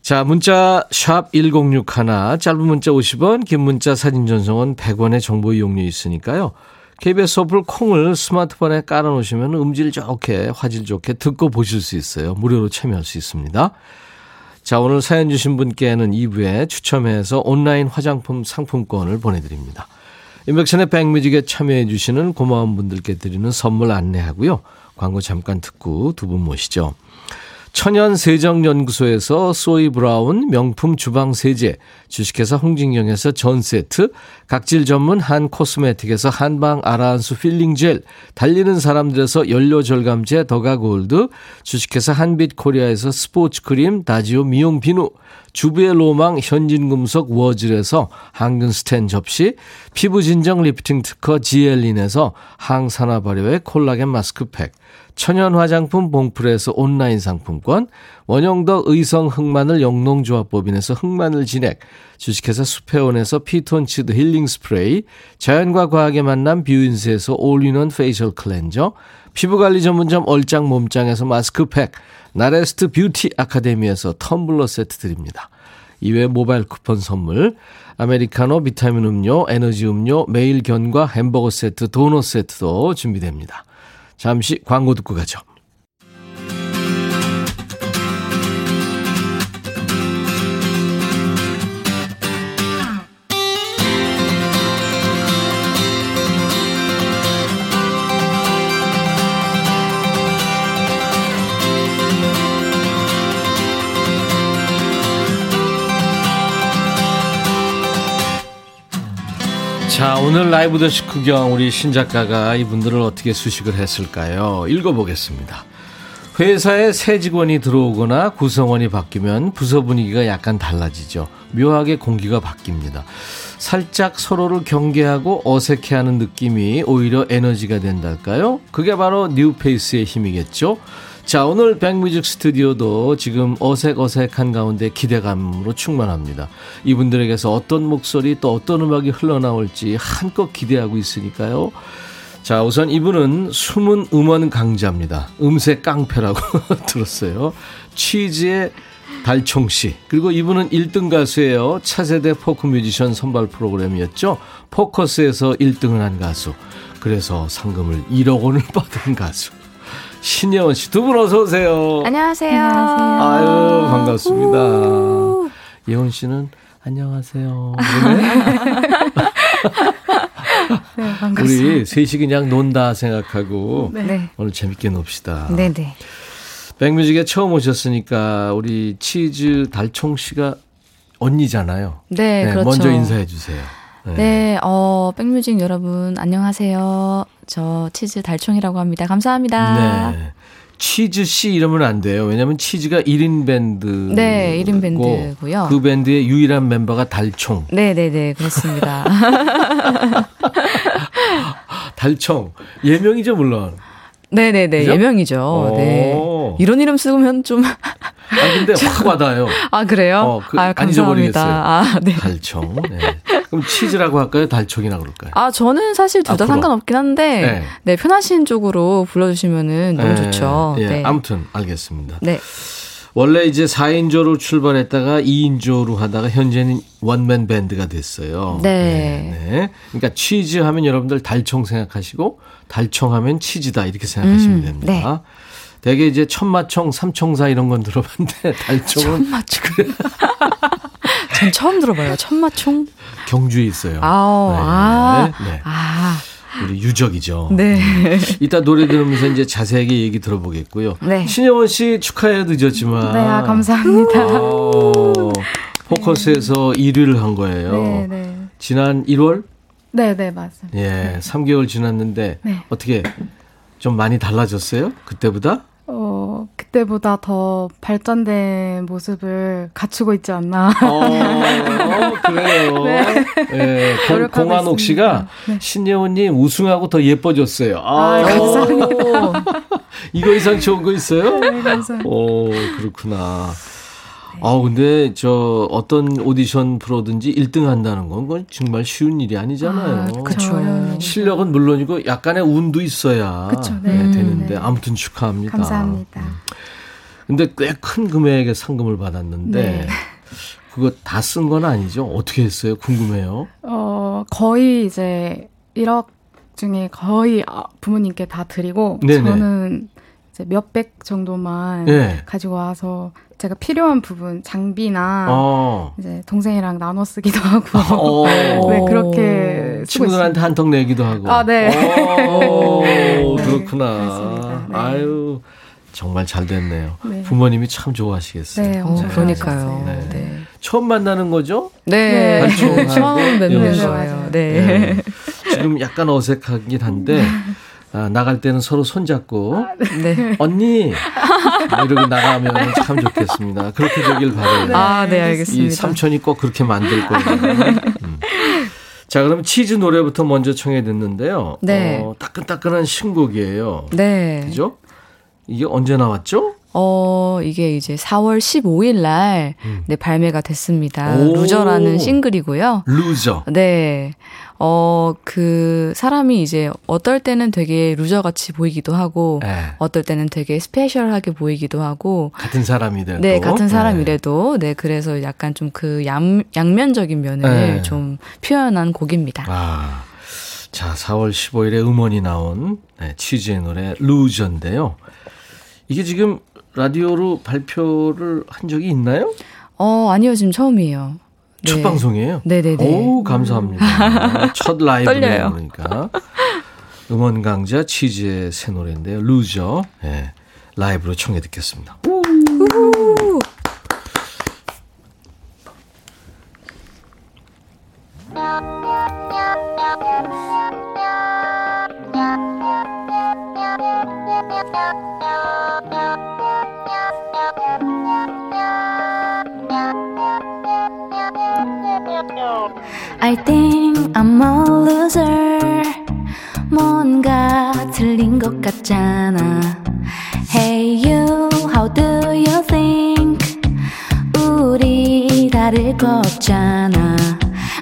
자, 문자 샵 1061, 짧은 문자 50원, 긴 문자 사진 전송은 100원의 정보 이용료 있으니까요. KBS 어플 콩을 스마트폰에 깔아놓으시면 음질 좋게, 화질 좋게 듣고 보실 수 있어요. 무료로 참여할 수 있습니다. 자, 오늘 사연 주신 분께는 2부에 추첨해서 온라인 화장품 상품권을 보내드립니다. 인백션의 백뮤직에 참여해 주시는 고마운 분들께 드리는 선물 안내하고요. 광고 잠깐 듣고 두 분 모시죠. 천연 세정연구소에서 소이 브라운 명품 주방 세제, 주식회사 홍진경에서 전 세트, 각질 전문 한 코스메틱에서 한방 아라한수 필링 젤, 달리는 사람들에서 연료 절감제 더가 골드, 주식회사 한빛 코리아에서 스포츠 크림 다지오 미용 비누, 주부의 로망 현진금속 워즐에서 항균 스텐 접시, 피부 진정 리프팅 특허 지엘린에서 항산화 발효의 콜라겐 마스크팩, 천연 화장품 봉프에서 온라인 상품권, 원형덕 의성 흑마늘 영농조합법인에서 흑마늘 진액, 주식회사 수페온에서 피톤치드 힐링 스프레이, 자연과 과학의 만남 뷰인스에서 올인원 페이셜 클렌저, 피부관리 전문점 얼짱 몸짱에서 마스크팩, 나레스트 뷰티 아카데미에서 텀블러 세트 드립니다. 이외 모바일 쿠폰 선물, 아메리카노, 비타민 음료, 에너지 음료, 매일 견과 햄버거 세트, 도넛 세트도 준비됩니다. 잠시 광고 듣고 가죠. 자, 오늘 라이브 더시 구경 우리 신작가가 이분들을 어떻게 수식을 했을까요? 읽어보겠습니다. 회사에 새 직원이 들어오거나 구성원이 바뀌면 부서 분위기가 약간 달라지죠. 묘하게 공기가 바뀝니다. 살짝 서로를 경계하고 어색해하는 느낌이 오히려 에너지가 된달까요? 그게 바로 뉴페이스의 힘이겠죠. 자, 오늘 백뮤직 스튜디오도 지금 어색어색한 가운데 기대감으로 충만합니다. 이분들에게서 어떤 목소리 또 어떤 음악이 흘러나올지 한껏 기대하고 있으니까요. 자, 우선 이분은 숨은 음원 강자입니다. 음색 깡패라고 *laughs* 들었어요. 치즈의 달총 씨. 그리고 이분은 1등 가수예요. 차세대 포크 뮤지션 선발 프로그램이었죠. 포커스에서 1등을 한 가수. 그래서 상금을 1억 원을 *laughs* 받은 가수. 신예원 씨. 두 분 어서 오세요. 안녕하세요. 아유, 반갑습니다. 예원 씨는 안녕하세요. 네, *laughs* 반갑습니다. 우리 셋이 그냥 논다 생각하고 네. 오늘 재밌게 놉시다. 네네. 네. 백뮤직에 처음 오셨으니까 우리 치즈 달총 씨가 언니잖아요. 네, 네 그렇죠. 먼저 인사해 주세요. 네. 네, 어, 백뮤직 여러분 안녕하세요. 저 치즈 달총이라고 합니다. 감사합니다. 네. 치즈 씨 이러면 안 돼요. 왜냐면 치즈가 1인 밴드. 네, 1인 밴드고요. 그 밴드의 유일한 멤버가 달총. 네, 네, 네. 그렇습니다. *laughs* 달총. 예명이죠, 물론. 네네네. 그죠? 예명이죠. 네. 이런 이름 쓰면 좀. *laughs* 아, 근데 확 와닿아요. 아, 그래요? 어, 그, 아, 감사합니다. 아, 네. 달총. 네. 그럼 치즈라고 할까요? 달총이라 그럴까요? 아, 저는 사실 둘 다 상관없긴 한데, 네. 네. 편하신 쪽으로 불러주시면은 너무 네. 좋죠. 예, 네. 아무튼, 알겠습니다. 네. 원래 이제 4인조로 출발했다가 2인조로 하다가 현재는 원맨 밴드가 됐어요. 네. 네. 네. 그러니까 치즈 하면 여러분들 달총 생각하시고 달총 하면 치즈다 이렇게 생각하시면 음, 됩니다. 네. 대개 이제 천마총, 삼총사 이런 건 들어봤는데 *laughs* 달총은 천마총. *laughs* 전 처음 들어봐요. 천마총. 경주에 있어요. 아우, 네. 아. 네. 아. 우리 유적이죠. 네. 이따 노래 들으면서 이제 자세하게 얘기 들어보겠고요. 네. 신영원 씨 축하해 늦었지만. 네, 아, 감사합니다. 아, *laughs* 포커스에서 네. 1위를 한 거예요. 네, 네. 지난 1월? 네, 네, 맞습니다. 예, 3개월 지났는데 네. 어떻게 좀 많이 달라졌어요? 그때보다? 어, 그때보다 더 발전된 모습을 갖추고 있지 않나. 어, *laughs* 그래요. 네. 네. 공한옥 씨가 네. 신예원님 우승하고 더 예뻐졌어요. 아, 아 감사합니다. *laughs* 이거 이상 좋은 거 있어요? 네, 감사합니다. 오, 그렇구나. 아 근데 저 어떤 오디션 프로든지 1등 한다는 건 그건 정말 쉬운 일이 아니잖아요. 아, 그렇죠. 실력은 물론이고 약간의 운도 있어야 그쵸, 네. 네, 되는데 네. 아무튼 축하합니다. 감사합니다. 음. 근데 꽤 큰 금액의 상금을 받았는데 네. 그거 다 쓴 건 아니죠? 어떻게 했어요? 궁금해요. 어, 거의 이제 1억 중에 거의 아, 부모님께 다 드리고 네네. 저는 몇백 정도만 네. 가지고 와서 제가 필요한 부분 장비나 어. 이제 동생이랑 나눠 쓰기도 하고. 어. *laughs* 네 그렇게 친구들한테 한턱 내기도 하고. 아 네. 오, *laughs* 그렇구나. 네, 아유 정말 잘 됐네요. 네. 부모님이 참 좋아하시겠어요. 네, 어, 그러니까요. 네. 네. 처음 만나는 거죠? 네. 처음 뵙는 거예요. 네. 지금 약간 어색하긴 한데 아, 나갈 때는 서로 손잡고 아, 네. 언니 뭐 이러고 나가면 참 좋겠습니다. 그렇게 되길 바라요. 네, 아, 네, 알겠습니다. 이 삼촌이 꼭 그렇게 만들 거예요. 음. 자, 그럼 치즈 노래부터 먼저 청해 듣는데요. 네. 어, 따끈따끈한 신곡이에요. 네. 그죠? 이게 언제 나왔죠? 어, 이게 이제 4월 15일 날, 음. 네, 발매가 됐습니다. 오. loser라는 싱글이고요. Loser. 네. 어, 그 사람이 이제 어떨 때는 되게 loser 같이 보이기도 하고, 네. 어떨 때는 되게 special하게 보이기도 하고. 같은 사람이래도. 네, 같은 사람이래도. 네, 네 그래서 약간 좀 그 양, 양면적인 면을 네. 좀 표현한 곡입니다. 아. 자, 4월 15일에 음원이 나온 네, 치즈의 노래 loser인데요. 이게 지금 라디오로 발표를 한 적이 있나요? 어, 아니요. 지금 처음이에요. 네. 첫 방송이에요? 네네네. 오, 감사합니다. *laughs* 첫 라이브 그러니까. 음원 강자 치즈의 새 노래인데요. Loser. 예. 라이브로 청해 듣겠습니다. 우후. I think I'm a loser. 뭔가 틀린 것 같잖아. Hey you, how do you think? 우리 다를 거 없잖아.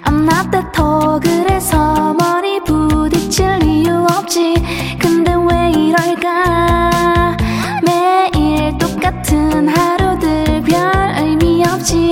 I'm not that tall, 그래서 머리 부딪힐 이유 없지. 근데 왜 이럴까? 매일 똑같은 하루들 별 의미 없지.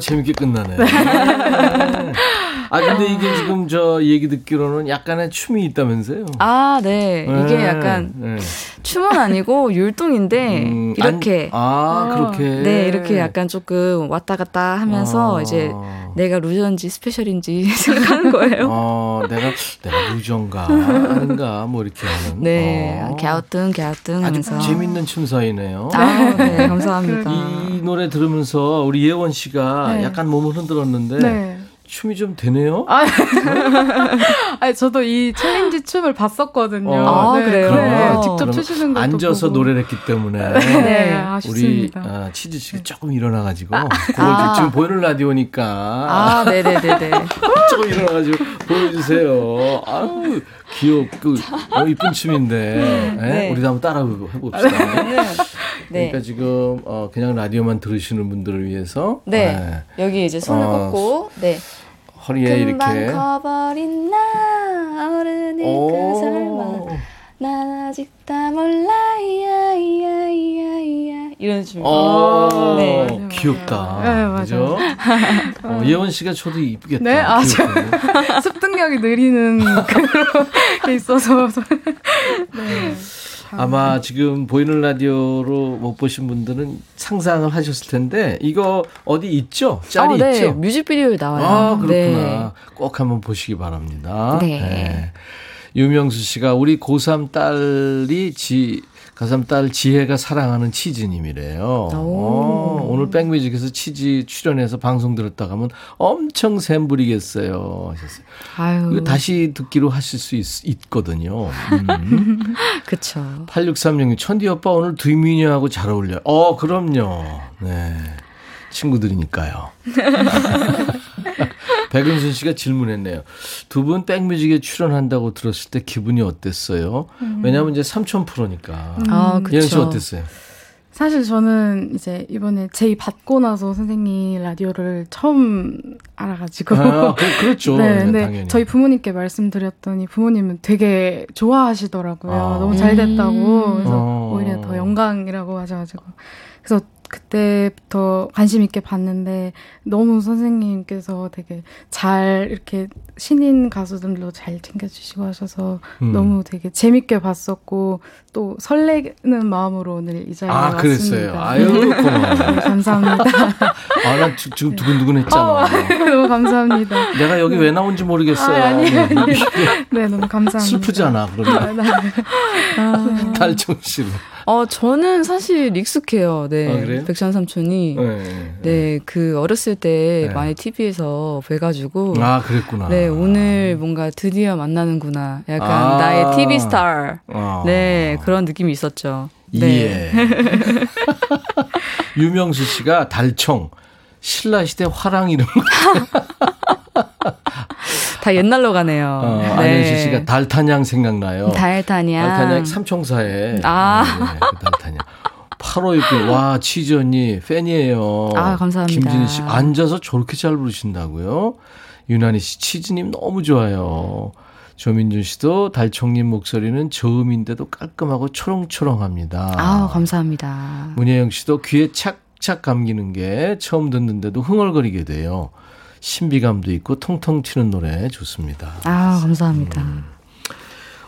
재밌게 끝나네. 아 근데 이게 지금 저 얘기 듣기로는 약간의 춤이 있다면서요? 아, 네. 이게 네, 약간 네. 춤은 아니고 율동인데 음, 이렇게 안, 아 그렇게 네, 이렇게 약간 조금 왔다 갔다 하면서 아. 이제 내가 loser인지 special인지 *laughs* 생각하는 거예요. 어, 내가 내가 loser인가 아닌가 뭐 이렇게 하는. 네, 어. 갸우뚱 갸우뚱 하면서. 재밌는 춤사위네요. 아, 네, 감사합니다. 이 노래 들으면서 우리 예원 씨가 네. 약간 몸을 흔들었는데 네. 춤이 좀 되네요. 아, *laughs* 아니, 저도 이 challenge 춤을 봤었거든요. 어, 아, 그래요? 네, 어. 직접 추시는 것도 앉아서 보고. 노래를 했기 때문에 네, *laughs* 네. 우리 아쉽습니다. 아, 치즈 씨가 조금 일어나가지고 그걸 아. 지금 보이는 라디오니까 아, 네네네네. *laughs* 조금 일어나가지고 보여주세요. 아유 귀엽고 어, 이쁜 춤인데 예? 네. 우리도 한번 따라 해봅시다. 네. 그러니까 지금 어, 그냥 라디오만 들으시는 분들을 위해서 네. 여기 이제 손을 어, 꽂고, 네. 허리에 이렇게 커버린 나 어른일까 설마 난 아직 다 몰라 야야야야 이런 춤. 어, 네. 귀엽다. 네, 맞아요. 그죠? *laughs* 어, 예원 씨가 저도 이쁘겠다. 네, 아. *laughs* 습득력이 느리는 그런 *laughs* 게 있어서. 네. 아마 지금 보이는 라디오로 못 보신 분들은 상상을 하셨을 텐데 이거 어디 있죠? 짤이 어, 네. 있죠? 뮤직비디오에 나와요. 아 그렇구나. 네. 꼭 한번 보시기 바랍니다. 네. 유명수 씨가 우리 고3 딸이 지 고3 딸 지혜가 사랑하는 치즈님이래요. 어, 오늘 백뮤직에서 치즈 출연해서 방송 들었다 가면 엄청 샘부리겠어요. 하셨어요. 아유. 다시 듣기로 하실 수 있, 거든요 음. *laughs* 그쵸. 8636님, 천디 오빠 오늘 두미녀하고 잘 어울려요. 어, 그럼요. 네. 친구들이니까요. *laughs* 백은순 씨가 질문했네요. 두 분 백뮤직에 출연한다고 들었을 때 기분이 어땠어요? 음. 왜냐하면 이제 삼촌 프로니까. 음. 아, 그쵸. 씨 어땠어요? 사실 저는 이제 이번에 제의 받고 나서 선생님 라디오를 처음 알아가지고. 아, 그, 렇죠 *laughs* 네, 근데 당연히. 저희 부모님께 말씀드렸더니 부모님은 되게 좋아하시더라고요. 아. 너무 잘 됐다고. 그래서 어. 오히려 더 영광이라고 하셔가지고. 그래서 그때부터 관심 있게 봤는데 너무 선생님께서 되게 잘 이렇게 신인 가수들도 잘 챙겨주시고 하셔서 음. 너무 되게 재밌게 봤었고 또 설레는 마음으로 오늘 이 자리에 아, 왔습니다. 그랬어요. 아유 고마워요. 네, *laughs* 감사합니다. *laughs* 아나 지금 두근두근 했잖아. 어, 너무 감사합니다. 내가 여기 왜 나온지 모르겠어요. 아, 아니에요. 아니에요. 네 너무 감사합니다. 슬프잖아 그러면. 아, *laughs* 달총 씨로. 어, 저는 사실 익숙해요. 네. 아, 백션 삼촌이. 네, 네. 네, 그 어렸을 때 네. 많이 TV에서 뵈가지고. 아, 그랬구나. 네, 오늘 뭔가 드디어 만나는구나. 약간 아~ 나의 TV 스타. 아~ 네, 그런 느낌이 있었죠. 네. 예. *laughs* 유명수 씨가 달총. 신라 시대 화랑 이름. *laughs* 다 옛날로 가네요. 어, 네. 안현실 씨가 달탄양 생각나요. 달탄양. 달탄양 삼총사에. 아. 네, 네, 그 달탄양. 8호6 와, 치즈 언니, 팬이에요. 아, 감사합니다. 김진희 씨, 앉아서 저렇게 잘 부르신다고요? 유난히 씨, 치즈님 너무 좋아요. 조민준 씨도 달총님 목소리는 저음인데도 깔끔하고 초롱초롱합니다. 아, 감사합니다. 문혜영 씨도 귀에 착착 감기는 게 처음 듣는데도 흥얼거리게 돼요. 신비감도 있고 통통 튀는 노래 좋습니다. 아, 감사합니다. 음.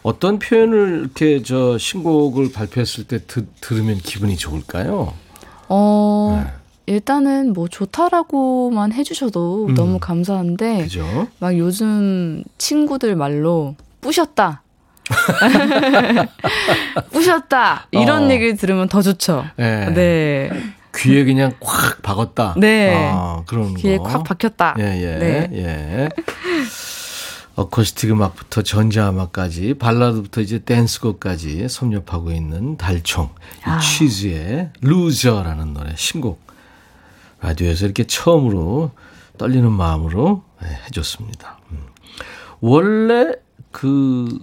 어떤 표현을 이렇게 저 신곡을 발표했을 때 드, 들으면 기분이 좋을까요? 어, 네. 일단은 뭐 좋다라고만 해주셔도 음. 너무 감사한데, 그죠? 막 요즘 친구들 말로 뿌셨다. *laughs* 뿌셨다 이런 어. 얘기를 들으면 더 좋죠. 네. 네. 귀에 그냥 콱 박았다. 네. 아, 그런 귀에 거. 콱 박혔다. 예, 예. 네. 예. 어쿠스틱 음악부터 전자 음악까지 발라드부터 이제 댄스곡까지 섭렵하고 있는 달총 아. 치즈의 루저라는 노래 신곡 라디오에서 이렇게 처음으로 떨리는 마음으로 네, 해줬습니다. 음. 원래 그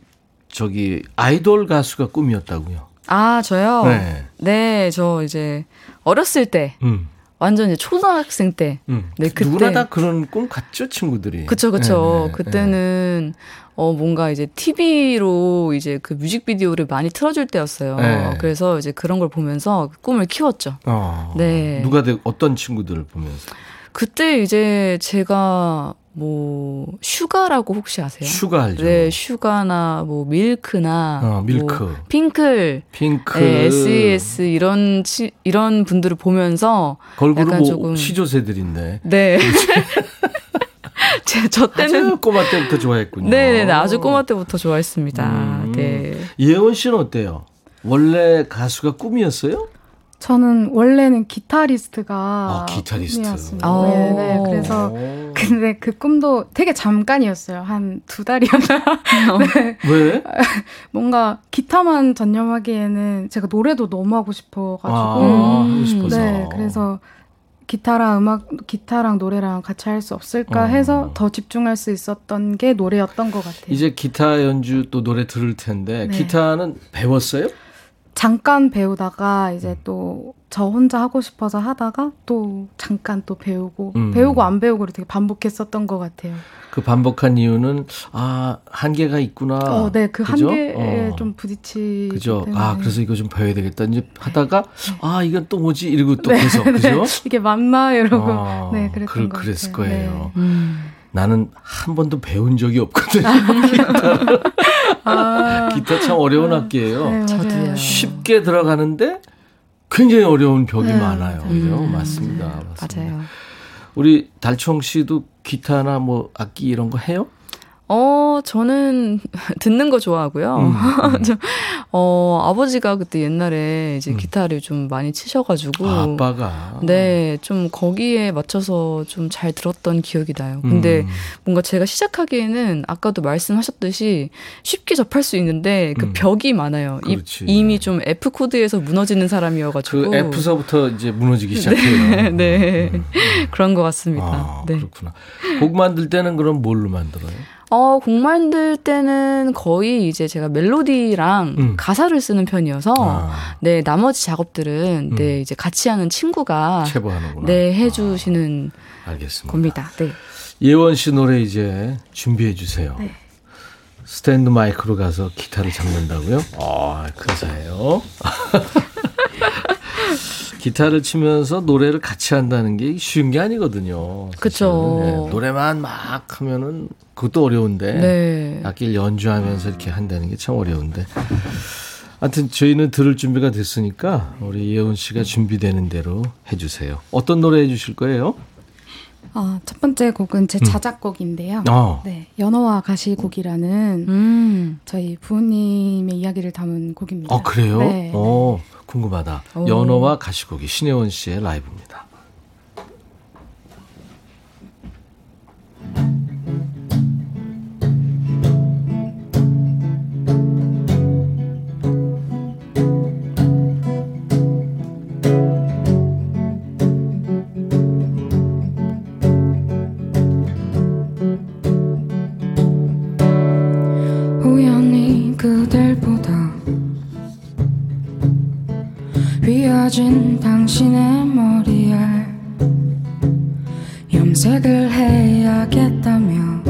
저기 아이돌 가수가 꿈이었다고요? 아 저요? 네, 네, 저 이제 어렸을 때. 음. 완전 이제 초등학생 때. 음. 네, 그때. 누구나 다 그런 꿈 같죠, 친구들이. 그쵸, 그쵸. 네네, 그때는, 네. 어, 뭔가 이제 TV로 이제 그 뮤직비디오를 많이 틀어줄 때였어요. 네. 그래서 이제 그런 걸 보면서 꿈을 키웠죠. 어, 네. 누가 되, 어떤 친구들을 보면서? 그때 이제 제가 뭐 슈가라고 혹시 아세요? 슈가 알죠. 네, 슈가나 뭐 밀크나 어, 밀크. 뭐 핑클, 핑클, 네, SES 이런 치, 이런 분들을 보면서 걸그룹 약간 뭐 조금 시조새들인데. 네. *laughs* *laughs* 제, 저 때는 아주 꼬마 때부터 좋아했군요. 네, 네, 네, 아주 꼬마 때부터 좋아했습니다. 음. 네. 예원 씨는 어때요? 원래 가수가 꿈이었어요? 저는 원래는 기타리스트가 아, 기타리스트. 꿈이었습니다. 네, 네. 그래서 근데 그 꿈도 되게 잠깐이었어요. 한 두 달이었나? *laughs* 네. 왜? *laughs* 뭔가 기타만 전념하기에는 제가 노래도 너무 하고 싶어가지고. 아, 하고 싶어서. 네, 그래서 기타랑 음악, 기타랑 노래랑 같이 할 수 없을까 어. 해서 더 집중할 수 있었던 게 노래였던 것 같아요. 이제 기타 연주 또 노래 들을 텐데 네. 기타는 배웠어요? 잠깐 배우다가 이제 또 저 혼자 하고 싶어서 하다가 또 잠깐 또 배우고 음. 배우고 안 배우고를 되게 반복했었던 것 같아요. 그 반복한 이유는 아 한계가 있구나. 어, 네, 그 그죠? 한계에 어. 좀 부딪히. 그죠. 때문에. 아 그래서 이거 좀 배워야 되겠다. 이제 하다가 네. 아 이건 또 뭐지 이러고 또 네, 계속 그죠? 네. *laughs* 이게 맞나 이러고 아, 네 그랬던 그, 그랬을 같아요. 거예요. 네. 음. 나는 한 번도 배운 적이 없거든요. *laughs* 아. 기타 참 어려운 악기예요. 네, 저도요. 쉽게 들어가는데 굉장히 어려운 벽이 네, 많아요. 그죠? 음. 맞습니다. 맞습니다. 맞아요. 우리 달총 씨도 기타나 뭐 악기 이런 거 해요? 어, 저는 *laughs* 듣는 거 좋아하고요. 음, 음. *laughs* 저, 어, 아버지가 그때 옛날에 이제 음. 기타를 좀 많이 치셔가지고. 아, 아빠가? 네, 좀 거기에 맞춰서 좀 잘 들었던 기억이 나요. 근데 음. 뭔가 제가 시작하기에는 아까도 말씀하셨듯이 쉽게 접할 수 있는데 그 음. 벽이 많아요. 이, 이미 좀 F코드에서 무너지는 사람이어가지고. 그 F서부터 이제 무너지기 네. 시작해요. *laughs* 네, 네. 그런 것 같습니다. 아, 네. 그렇구나. 곡 만들 때는 그럼 뭘로 만들어요? 어, 곡 만들 때는 거의 이제 제가 멜로디랑 음. 가사를 쓰는 편이어서 아. 네, 나머지 작업들은 음. 네, 이제 같이 하는 친구가 체보하는구나. 네, 해 주시는 아. 알겠습니다. 겁니다. 네. 예원 씨 노래 이제 준비해 주세요. 네. 스탠드 마이크로 가서 기타를 잡는다고요? 아, 근사해요. *laughs* 기타를 치면서 노래를 같이 한다는 게 쉬운 게 아니거든요. 그렇죠. 네, 노래만 막 하면은 그것도 어려운데 네. 악기를 연주하면서 이렇게 한다는 게 참 어려운데. 하여튼 저희는 들을 준비가 됐으니까 우리 예원 씨가 준비되는 대로 해주세요. 어떤 노래 해주실 거예요? 어, 첫 번째 곡은 제 음. 자작곡인데요. 어. 네, 연어와 가시곡이라는 음. 저희 부모님의 이야기를 담은 곡입니다. 아 그래요? 네. 어, 궁금하다. 오. 연어와 가시곡이 신혜원 씨의 라이브입니다. 휘어진 당신의 머리에 염색을 해야겠다며.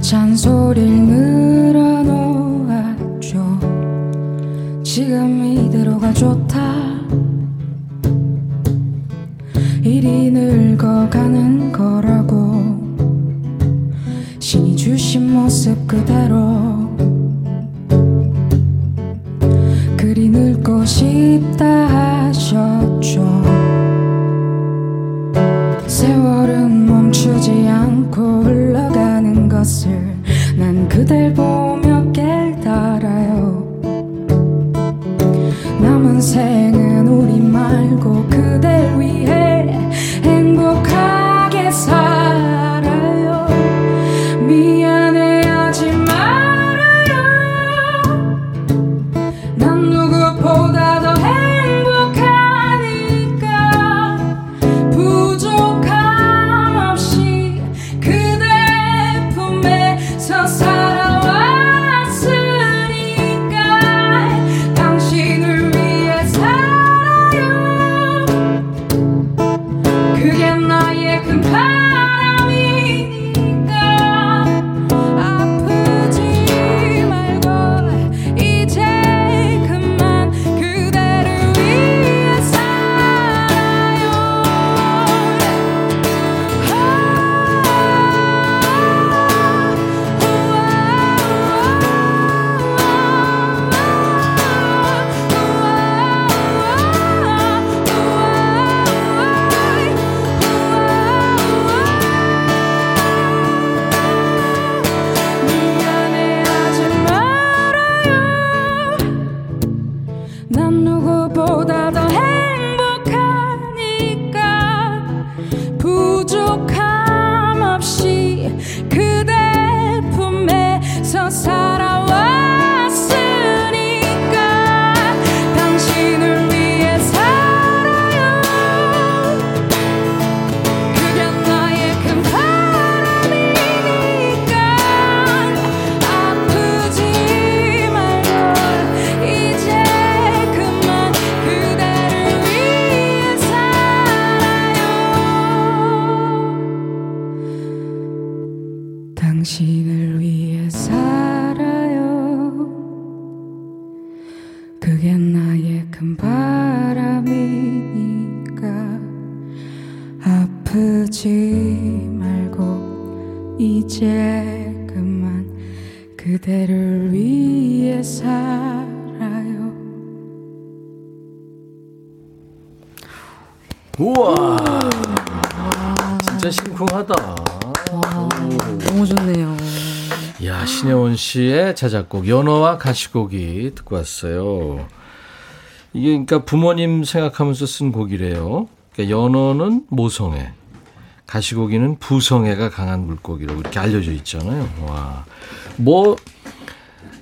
잔소리를 늘어놓았죠. 지금 이대로가 좋다. 일이 늙어가는 거라고. 신이 주신 모습 그대로 늙고 싶다 하셨죠. 세월은 멈추지 않고 흘러가는 것을 난 그댈 보 우와. 진짜 심쿵하다. 와. 너무 좋네요. 야, 신혜원 씨의 자작곡, 연어와 가시곡이 듣고 왔어요. 이게 그러니까 부모님 생각하면서 쓴 곡이래요. 그러니까 연어는 모성애, 가시고기는 부성애가 강한 물고기라고 이렇게 알려져 있잖아요. 와. 뭐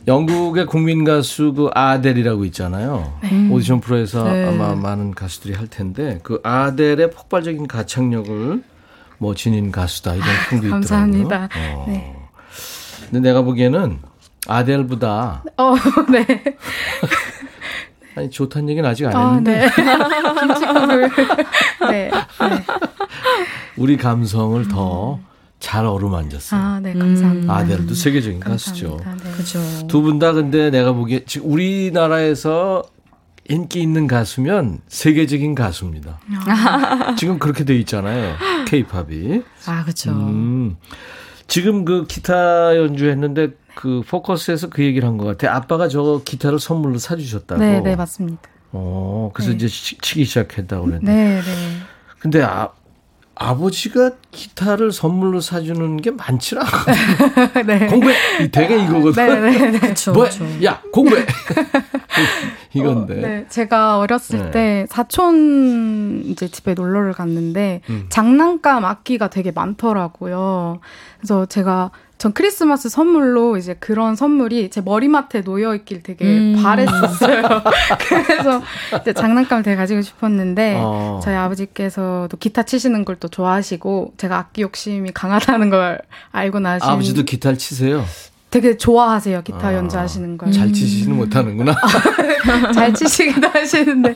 영국의 국민 가수 그 아델이라고 있잖아요. 네. 오디션 프로에서 네. 아마 많은 가수들이 할 텐데 그 아델의 폭발적인 가창력을 뭐 지닌 가수다 이런 평도 있더라고요. 감사합니다. 어. 네. 근데 내가 보기에는 아델보다 어, *laughs* 네. *laughs* 아니 좋다는 얘기는 아직 안 아, 했는데. 네. *laughs* 네. 네. 우리 감성을 더 잘 어루만졌어요. 아, 네, 감사합니다. 음. 아델도 세계적인 가수죠. 네. 그죠. 두 분 다 근데 내가 보기에 지금 우리나라에서 인기 있는 가수면 세계적인 가수입니다. 아. 지금 그렇게 돼 있잖아요. 케이팝이. 아, 그렇죠. 음. 지금 그 기타 연주했는데 그 포커스에서 그 얘기를 한 것 같아. 아빠가 저 기타를 선물로 사주셨다고. 네, 네 맞습니다. 어, 그래서 네. 이제 치기 시작했다고 그랬는데. 네, 네. 근데 아, 아버지가 기타를 선물로 사주는 게 많지 않거든요. *laughs* 네. 공부해. 되게 이거거든. 네, 네, 네. 그쵸, 뭐, 야, 공부해. *laughs* *laughs* 이건데. 어, 네. 제가 어렸을 네. 때 사촌 이제 집에 놀러를 갔는데 음. 장난감 악기가 되게 많더라고요. 그래서 제가 전 크리스마스 선물로 이제 그런 선물이 제 머리맡에 놓여 있길 되게 음. 바랬었어요. *laughs* *laughs* 그래서 이제 장난감을 되게 가지고 싶었는데 어. 저희 아버지께서도 기타 치시는 걸 또 좋아하시고 제가 악기 욕심이 강하다는 걸 알고 나신 아버지도 기타를 치세요? 되게 좋아하세요 기타 아, 연주하시는 걸. 잘 치시지는 음. 못하는구나. *laughs* 잘 치시기도 하시는데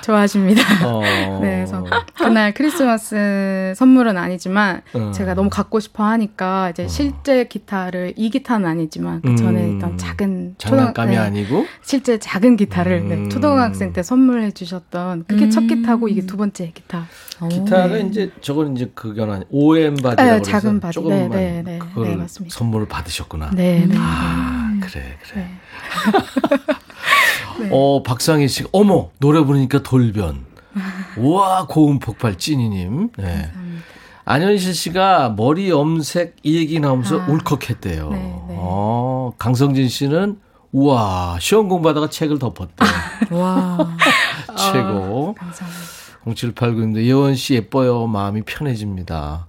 좋아하십니다. 어. *laughs* 네, 그래서 그날 크리스마스 선물은 아니지만 어. 제가 너무 갖고 싶어 하니까 이제 어. 실제 기타를 이 기타는 아니지만 그 전에 음. 있던 작은 장난감이 네, 아니고 실제 작은 기타를 네, 음. 네, 초등학생 때 선물해 주셨던 그게 음. 첫 기타고 이게 두 번째 기타. 기타가 네. 이제 저건 이제 그건 아니 OM body라고 네, 작은 바디. 조금만 네, 네, 네, 네, 맞습니다. 선물을 받으셨구나. 네, 네. 아, 그래, 그래. 네. *laughs* 어, 박상희 씨, 어머, 노래 부르니까 돌변. 우와, 고음 폭발 찐이님. 네. 안현실 씨가 머리 염색 이 얘기 나오면서 아, 울컥했대요. 네, 네. 어, 강성진 씨는 우와, 시험 공부하다가 책을 덮었대. *laughs* 와. *laughs* 최고. 어, 감사합니다. 0789인데 예원 씨 예뻐요. 마음이 편해집니다.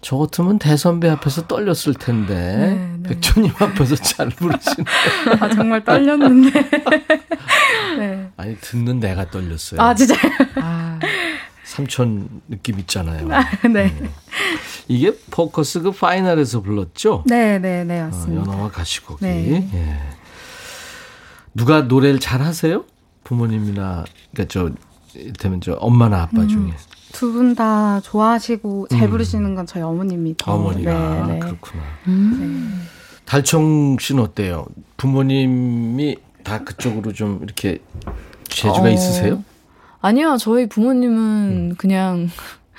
저 같으면 대선배 앞에서 떨렸을 텐데 네, 네. 백조님 앞에서 잘 부르시네. 아 정말 떨렸는데. *laughs* 네. 아니 듣는 내가 떨렸어요. 아 진짜요? 아. 삼촌 느낌 있잖아요. 아, 네. 음. 이게 포커스 그 파이널에서 불렀죠? 네, 네, 네, 맞습니다. 어, 연어와 가시곡이. 네. 예. 누가 노래를 잘 하세요? 부모님이나 그러니까 저 이를테면 저 엄마나 아빠 음. 중에. 두 분 다 좋아하시고 잘 음. 부르시는 건 저희 어머님이죠. 어머니가 네, 네. 그렇구나. 음. 달총 씨는 어때요? 부모님이 다 그쪽으로 좀 이렇게 재주가 어, 있으세요? 아니요, 저희 부모님은 음. 그냥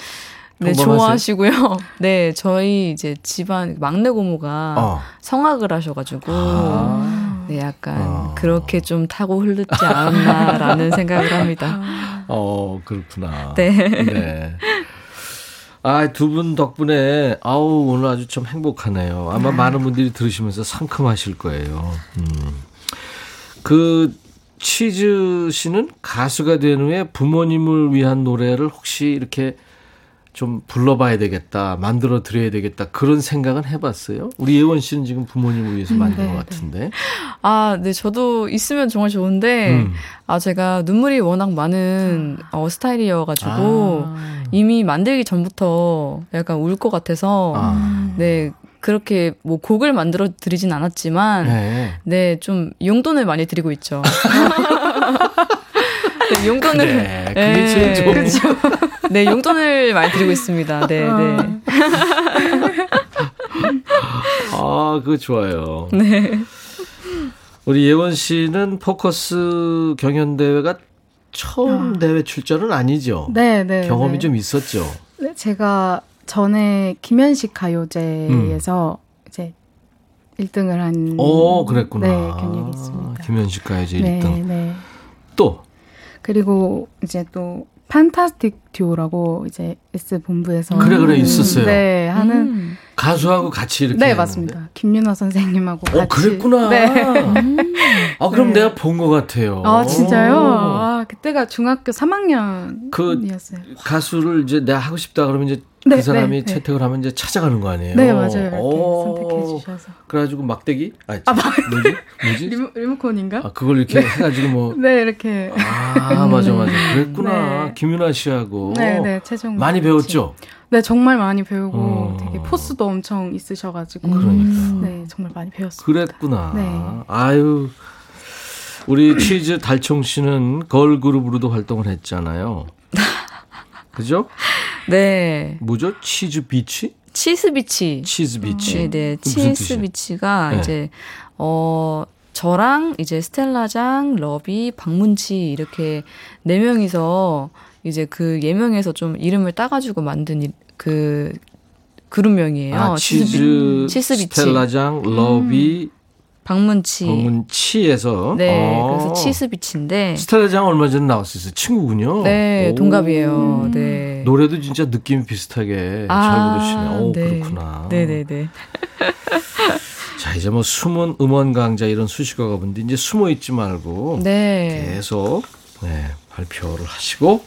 *laughs* 네, 좋아하시고요. *laughs* 네, 저희 이제 집안 막내 고모가 어. 성악을 하셔가지고, 아. 네, 약간 어. 그렇게 좀 타고 흐르지 않았나라는 *laughs* 생각을 합니다. 어, 그렇구나. 네. 네. 아, 두 분 덕분에, 아우, 오늘 아주 좀 행복하네요. 아마 아. 많은 분들이 들으시면서 상큼하실 거예요. 음. 그, 치즈 씨는 가수가 된 후에 부모님을 위한 노래를 혹시 이렇게 좀 불러봐야 되겠다, 만들어 드려야 되겠다 그런 생각은 해봤어요. 우리 예원 씨는 지금 부모님을 위해서 음, 만든 네, 것 네. 같은데. 아, 네, 저도 있으면 정말 좋은데, 음. 아 제가 눈물이 워낙 많은 어, 스타일이어가지고 아. 이미 만들기 전부터 약간 울 것 같아서, 아. 네. 그렇게 뭐 곡을 만들어 드리진 않았지만, 네, 네 좀 용돈을 많이 드리고 있죠. *laughs* 네, 용돈을. 그래, 그게 네, 제일 좋은. 그렇죠. 네, 용돈을 많이 드리고 있습니다. 네, 아. 네. 아, 그거 좋아요. 네. 우리 예원 씨는 포커스 경연 대회가 처음 아. 대회 출전은 아니죠? 네, 네. 경험이 네. 좀 있었죠? 네, 제가 전에 김현식 가요제에서 음. 이제 1등을 한. 오, 그랬구나. 네, 경력이 있습니다. 김현식 가요제 네, 1등. 네. 또? 그리고 이제 또 판타스틱 듀오라고 이제 S 본부에서 그래 그래 있었어요. 네 하는 음. 가수하고 같이 이렇게. 네, 맞습니다. 김윤아 선생님하고 어, 같이. 어, 그랬구나. 네. 아, 그럼 네. 내가 본 것 같아요. 아, 진짜요? 아, 그때가 중학교 3학년이었어요. 그 가수를 이제 내가 하고 싶다 그러면 이제 네, 그 사람이 네, 네. 채택을 하면 이제 찾아가는 거 아니에요? 네, 맞아요. 선택해 주셔서. 그래가지고 막대기? 아, 아 막... 뭐지? 뭐지? 리모, 리모컨인가? 아, 그걸 이렇게 네. 해가지고 뭐. *laughs* 네, 이렇게. 아, 맞아, 맞아. 그랬구나. 네. 김윤아 씨하고. 네, 네, 최종. 많이 배웠죠? 네, 정말 많이 배우고 어. 되게 force도 엄청 있으셔가지고. 그러니까. 네, 정말 많이 배웠습니다. 그랬구나. 네. 아유. 우리 *clears throat* 치스 달총 씨는 걸그룹으로도 활동을 했잖아요. *laughs* 그죠? 네. 뭐죠? 치즈 비치? 치즈 비치. 치즈 비치. 네, 네. 치즈 비치가 네. 이제 어 저랑 이제 스텔라장, 러비, 박문치 이렇게 네 명이서 이제 그 예명에서 좀 이름을 따가지고 만든 그 그룹명이에요. 아, 치즈, 치스비치. 스텔라장, 러비, 음. 박문치. 박문치에서. 네. 아. 그래서 치스비치인데. 스텔라장 얼마 전에 나왔었어요. 친구군요. 네. 오. 동갑이에요. 음. 네. 노래도 진짜 느낌 비슷하게 아. 잘 부르시네요. 오, 네. 그렇구나. 네네네. *laughs* 자, 이제 뭐 숨은 음원 강자 이런 수식어가 뭔데 이제 숨어 있지 말고. 네. 계속, 네. 발표를 하시고.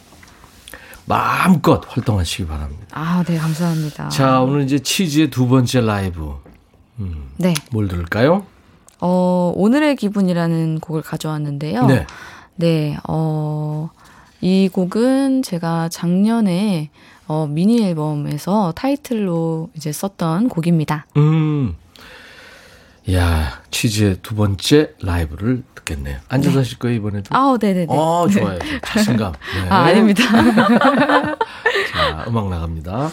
마음껏 활동하시기 바랍니다. 아, 네, 감사합니다. 자, 오늘 이제 치즈의 두 번째 라이브. 음, 네. 뭘 들을까요? 어, 오늘의 기분이라는 곡을 가져왔는데요. 네. 네, 어, 이 곡은 제가 작년에 어, 미니 앨범에서 타이틀로 이제 썼던 곡입니다. 음. 야, 치즈의 두 번째 라이브를 듣겠네요. 앉아서 네. 하실 거예요, 이번에도? 아우, 네네네. 아, 좋아요. 자신감. 네. *laughs* 아, 아닙니다. *laughs* 자, 음악 나갑니다.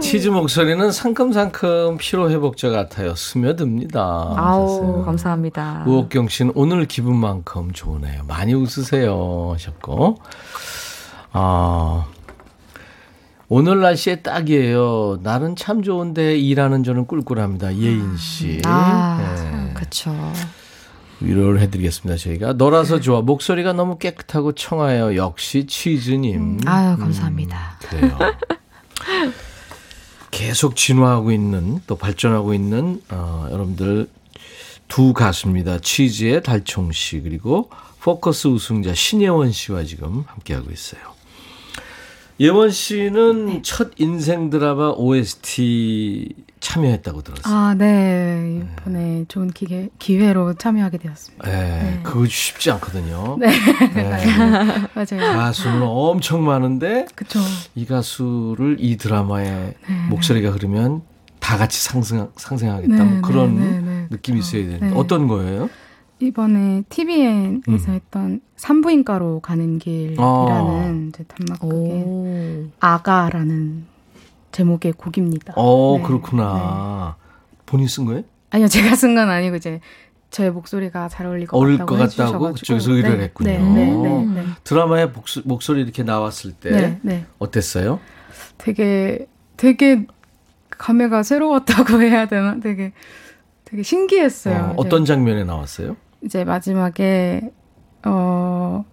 치즈 목소리는 상큼상큼 피로 회복제 같아요. 스며듭니다. 아우, 감사합니다. 우옥경 씨는 오늘 기분만큼 좋으네요. 많이 웃으세요. 하셨고. 아, 오늘 날씨에 딱이에요. 날은 참 좋은데 일하는 저는 꿀꿀합니다. 예인 씨. 아, 네. 그렇죠. 위로를 해드리겠습니다. 저희가 너라서 좋아 목소리가 너무 깨끗하고 청아해요. 역시 치즈님. 음, 아유 감사합니다. 음, 그래요. *laughs* 계속 진화하고 있는 또 발전하고 있는 어, 여러분들 두 가수입니다. 치즈의 달총 씨 그리고 포커스 우승자 신예원 씨와 지금 함께하고 있어요. 예원 씨는 네. 첫 인생 드라마 OST 참여했다고 들었어요. 아, 네. 이번에 네. 좋은 기회, 기회로 참여하게 되었습니다. 네. 네. 그거 쉽지 않거든요. 네. 네. *laughs* 맞아요. 가수는 엄청 많은데. 그쵸. 이 가수를 이 드라마에 네. 목소리가 흐르면 다 같이 상승, 상생하겠다. 뭐 그런 느낌이 있어야 되는데. 어떤 거예요? 이번에 TVN에서 음. 했던 산부인과로 가는 길이라는 아. 이제 단막극의 아가라는 제목의 곡입니다. 어, 네. 그렇구나. 네. 본인 쓴 거예요? 아니요, 제가 쓴 건 아니고 이제 저의 목소리가 잘 어울릴 것 어울릴 같다고 것 같다고 그쪽에서 의뢰를 네. 했군요. 네, 네, 네, 네. 드라마에 목소, 목소리 이렇게 나왔을 때 어땠어요? 되게 되게 감회가 새로웠다고 *laughs* 해야 되나? 되게 되게 신기했어요. 어, 떤 장면에 나왔어요? 이제 마지막에 어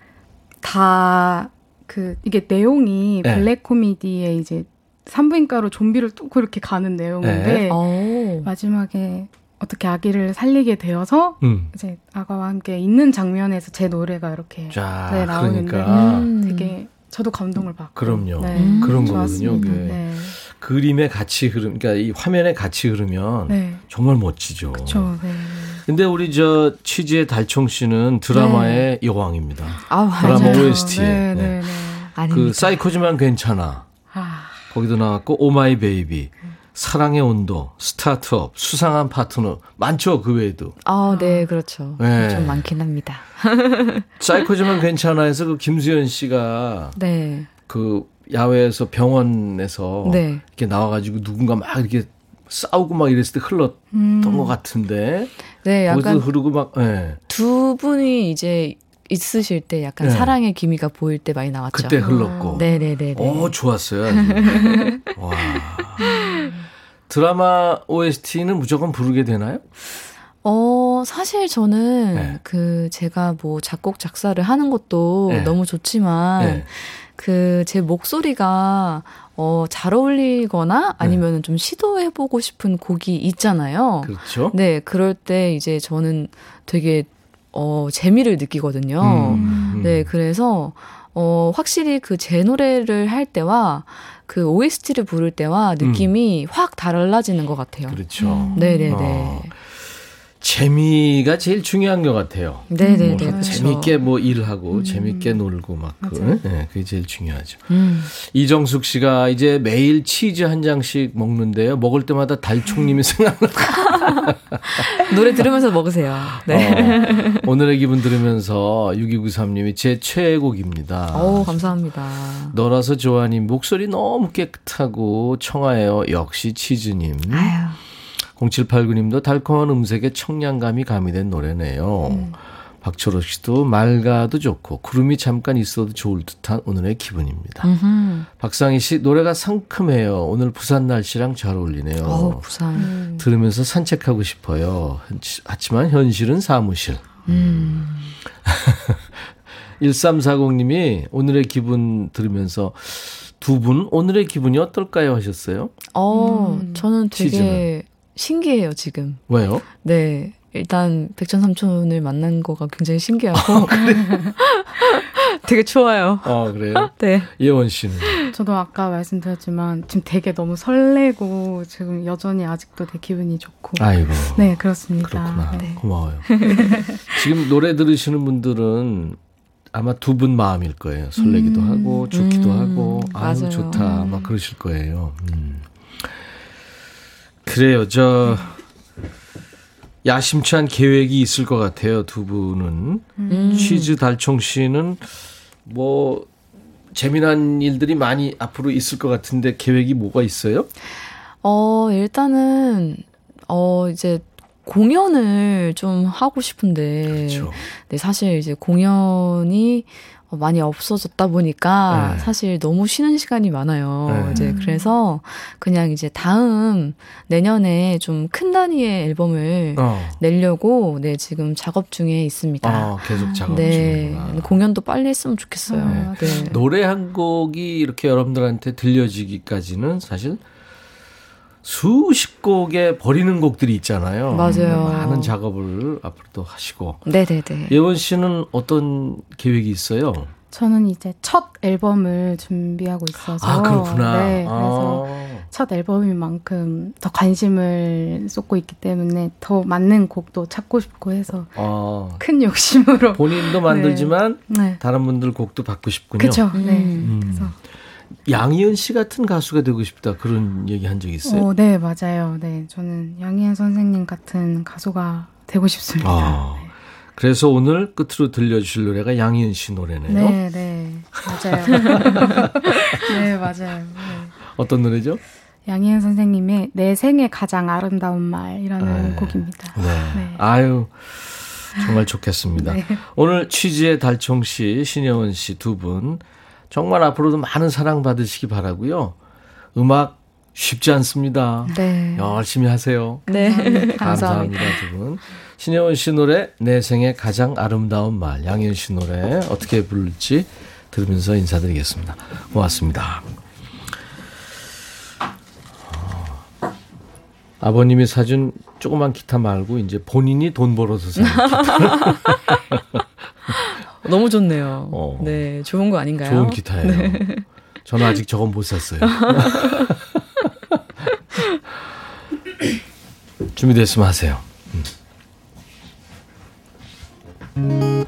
다 그 이게 내용이 네. 블랙 코미디에 이제 산부인과로 좀비를 뚫고 이렇게 가는 내용인데 네. 마지막에 어떻게 아기를 살리게 되어서 음. 이제 아가와 함께 있는 장면에서 제 노래가 이렇게 자, 네, 나오는데 그러니까. 되게 저도 감동을 받고 그럼요 네, 음, 그런 거거든요. 네. 그림의 같이 흐름, 그러니까 이 화면에 같이 흐르면 네. 정말 멋지죠. 그렇죠. 네. 근데 우리 저 취지의 달총 씨는 드라마의 네. 여왕입니다. 아, 드라마 OST에. 네, 네, 네. 그 사이코지만 괜찮아. 아. 거기도 나왔고 오마이 베이비. 사랑의 온도, 스타트업, 수상한 파트너 많죠 그 외에도. 아, 네, 그렇죠. 네. 좀 많긴 합니다. *laughs* 사이코지만 괜찮아해서 그 김수현 씨가 네. 그 야외에서 병원에서 네. 이렇게 나와가지고 누군가 막 이렇게 싸우고 막 이랬을 때 흘렀던 음. 것 같은데. 네, 약간 흐르고 막. 네. 두 분이 이제 있으실 때 약간 네. 사랑의 기미가 보일 때 많이 나왔죠. 그때 흘렀고. 아. 네네네. 오, 좋았어요. *laughs* 와. 드라마 OST는 무조건 부르게 되나요? 어, 사실 저는 네. 그 제가 뭐 작곡 작사를 하는 것도 네. 너무 좋지만 네. 그제 목소리가 어, 잘 어울리거나 아니면은 네. 좀 시도해보고 싶은 곡이 있잖아요. 그렇죠. 네, 그럴 때 이제 저는 되게 어, 재미를 느끼거든요. 음, 음. 네, 그래서 어, 확실히 그 제 노래를 할 때와 그 OST를 부를 때와 느낌이 음. 확 달라지는 것 같아요. 그렇죠. 네네네. 어. 재미가 제일 중요한 것 같아요. 네네네. 뭐 그렇죠. 재밌게 뭐 일하고 음. 재밌게 놀고 막 그, 네, 그게 제일 중요하죠. 음. 이정숙 씨가 이제 매일 치즈 한 장씩 먹는데요. 먹을 때마다 달총님이 *laughs* 생각나. 노래 들으면서 먹으세요. 네. 어, 오늘의 기분 들으면서 6293님이 제 최애곡입니다. 오, 감사합니다. 너라서 좋아님 목소리 너무 깨끗하고 청아해요. 역시 치즈님. 아유. 0789님도 달콤한 음색에 청량감이 가미된 노래네요. 음. 박철호 씨도 맑아도 좋고 구름이 잠깐 있어도 좋을 듯한 오늘의 기분입니다. 음흠. 박상희 씨 노래가 상큼해요. 오늘 부산 날씨랑 잘 어울리네요. 어, 부산. 음. 들으면서 산책하고 싶어요. 하지만 현실은 사무실. 음. *laughs* 1340님이 오늘의 기분 들으면서 두 분 오늘의 기분이 어떨까요 하셨어요? 어, 음. 저는 되게 치즈는. 신기해요, 지금. 왜요? 네. 일단 백천 삼촌을 만난 거가 굉장히 신기하고 어, *laughs* 되게 좋아요. 아 그래요? 네. 예원 씨는? 저도 아까 말씀드렸지만 지금 되게 너무 설레고 지금 여전히 아직도 되게 기분이 좋고. 아이고. 네 그렇습니다. 그렇구나. 네. 고마워요. *laughs* 지금 노래 들으시는 분들은 아마 두 분 마음일 거예요. 설레기도 음, 하고 좋기도 음, 하고 아유 맞아요. 좋다 막 그러실 거예요. 음. 그래요. 저 야심찬 계획이 있을 것 같아요. 두 분은 음. 치즈 달총 씨는 뭐 재미난 일들이 많이 앞으로 있을 것 같은데 계획이 뭐가 있어요? 어, 일단은, 어, 이제 공연을 좀 하고 싶은데. 그렇죠. 네, 사실 이제 공연이 많이 없어졌다 보니까 네. 사실 너무 쉬는 시간이 많아요. 네. 이제 그래서 그냥 이제 다음 내년에 좀 큰 단위의 앨범을 어. 내려고 네 지금 작업 중에 있습니다. 아, 계속 작업 네. 중이구나. 공연도 빨리 했으면 좋겠어요. 아, 네. 노래 한 곡이 이렇게 여러분들한테 들려지기까지는 사실 수십 곡에 버리는 곡들이 있잖아요. 맞아요. 많은 작업을 앞으로도 하시고. 네네네. 예원 씨는 어떤 계획이 있어요? 저는 이제 첫 앨범을 준비하고 있어서. 아, 그렇구나. 네. 그래서 아. 첫 앨범인 만큼 더 관심을 쏟고 있기 때문에 더 맞는 곡도 찾고 싶고 해서 아. 큰 욕심으로. 본인도 만들지만 네. 네. 다른 분들 곡도 받고 싶군요. 그렇죠. 네. 음. 그래서 양희은 씨 같은 가수가 되고 싶다 그런 얘기 한 적 있어요? 어, 네 맞아요. 네 저는 양희은 선생님 같은 가수가 되고 싶습니다. 아, 네. 그래서 오늘 끝으로 들려주실 노래가 양희은 씨 노래네요. 네, 네 맞아요. *laughs* 네 맞아요. 네. 어떤 노래죠? 양희은 선생님의 내 생에 가장 아름다운 말이라는 네. 곡입니다. 네. 네. 아유. 정말 좋겠습니다. *laughs* 네. 오늘 취지의 달총 씨, 신혜원 씨 두 분 정말 앞으로도 많은 사랑 받으시기 바라고요. 음악 쉽지 않습니다. 네. 열심히 하세요. 네. 감사합니다. 감사합니다, 두 분. 신혜원 씨 노래 내 생의 가장 아름다운 말 양현 씨 노래 어떻게 부를지 들으면서 인사드리겠습니다. 고맙습니다. 어, 아버님이 사준 조그만 기타 말고 이제 본인이 돈 벌어서 사는 기타. *laughs* 너무 좋네요. 어. 네, 좋은 거 아닌가요? 좋은 기타예요. 네. 저는 아직 저건 못 샀어요. *laughs* 준비됐으면 하세요. 음.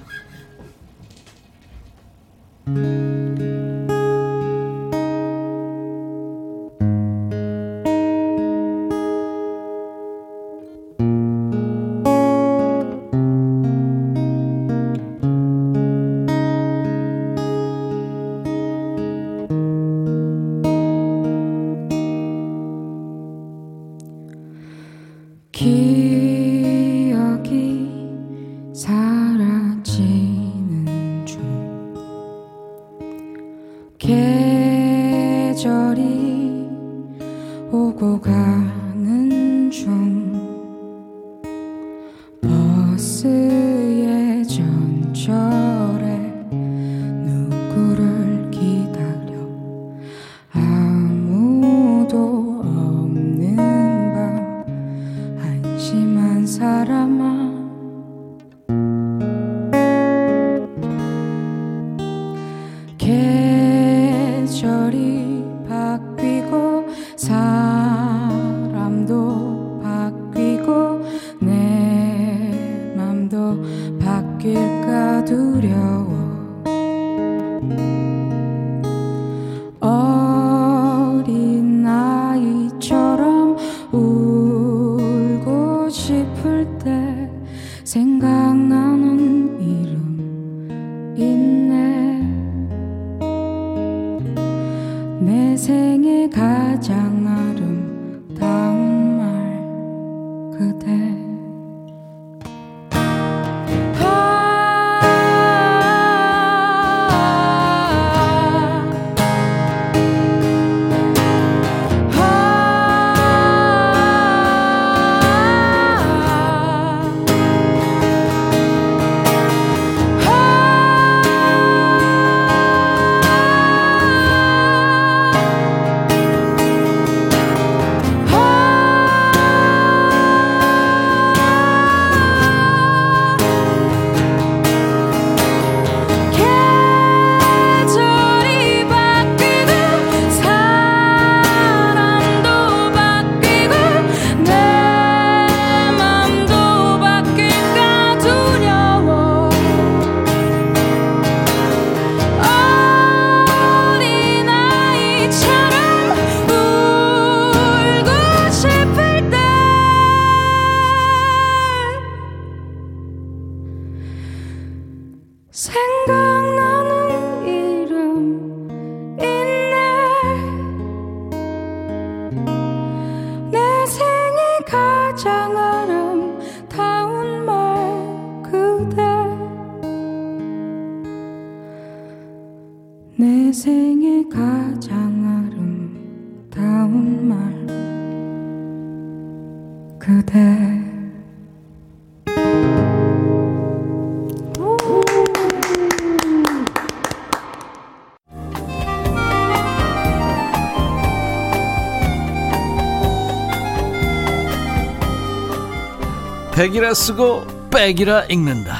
백이라 쓰고 백이라 읽는다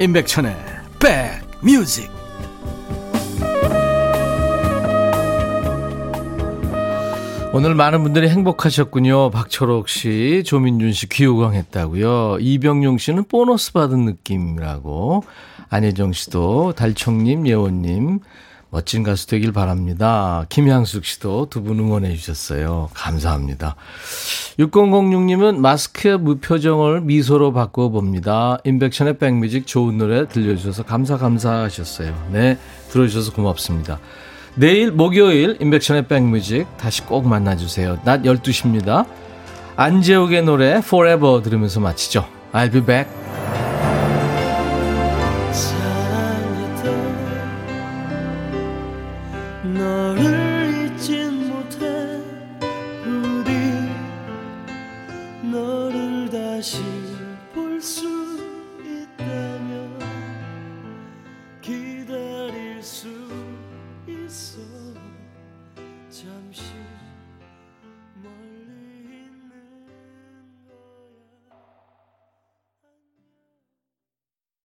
임백천의 백뮤직 오늘 많은 분들이 행복하셨군요. 박철옥 씨, 조민준 씨 귀호강했다고요. 이병용 씨는 보너스 받은 느낌이라고. 안혜정 씨도 달청님, 예원님 멋진 가수 되길 바랍니다. 김향숙 씨도 두 분 응원해 주셨어요. 감사합니다. 6006님은 마스크의 무표정을 미소로 바꿔봅니다. 인백션의 백뮤직 좋은 노래 들려주셔서 감사 감사 하셨어요. 네, 들어주셔서 고맙습니다. 내일 목요일 인백션의 백뮤직 다시 꼭 만나주세요. 낮 12시입니다. 안재욱의 노래 Forever 들으면서 마치죠. I'll be back.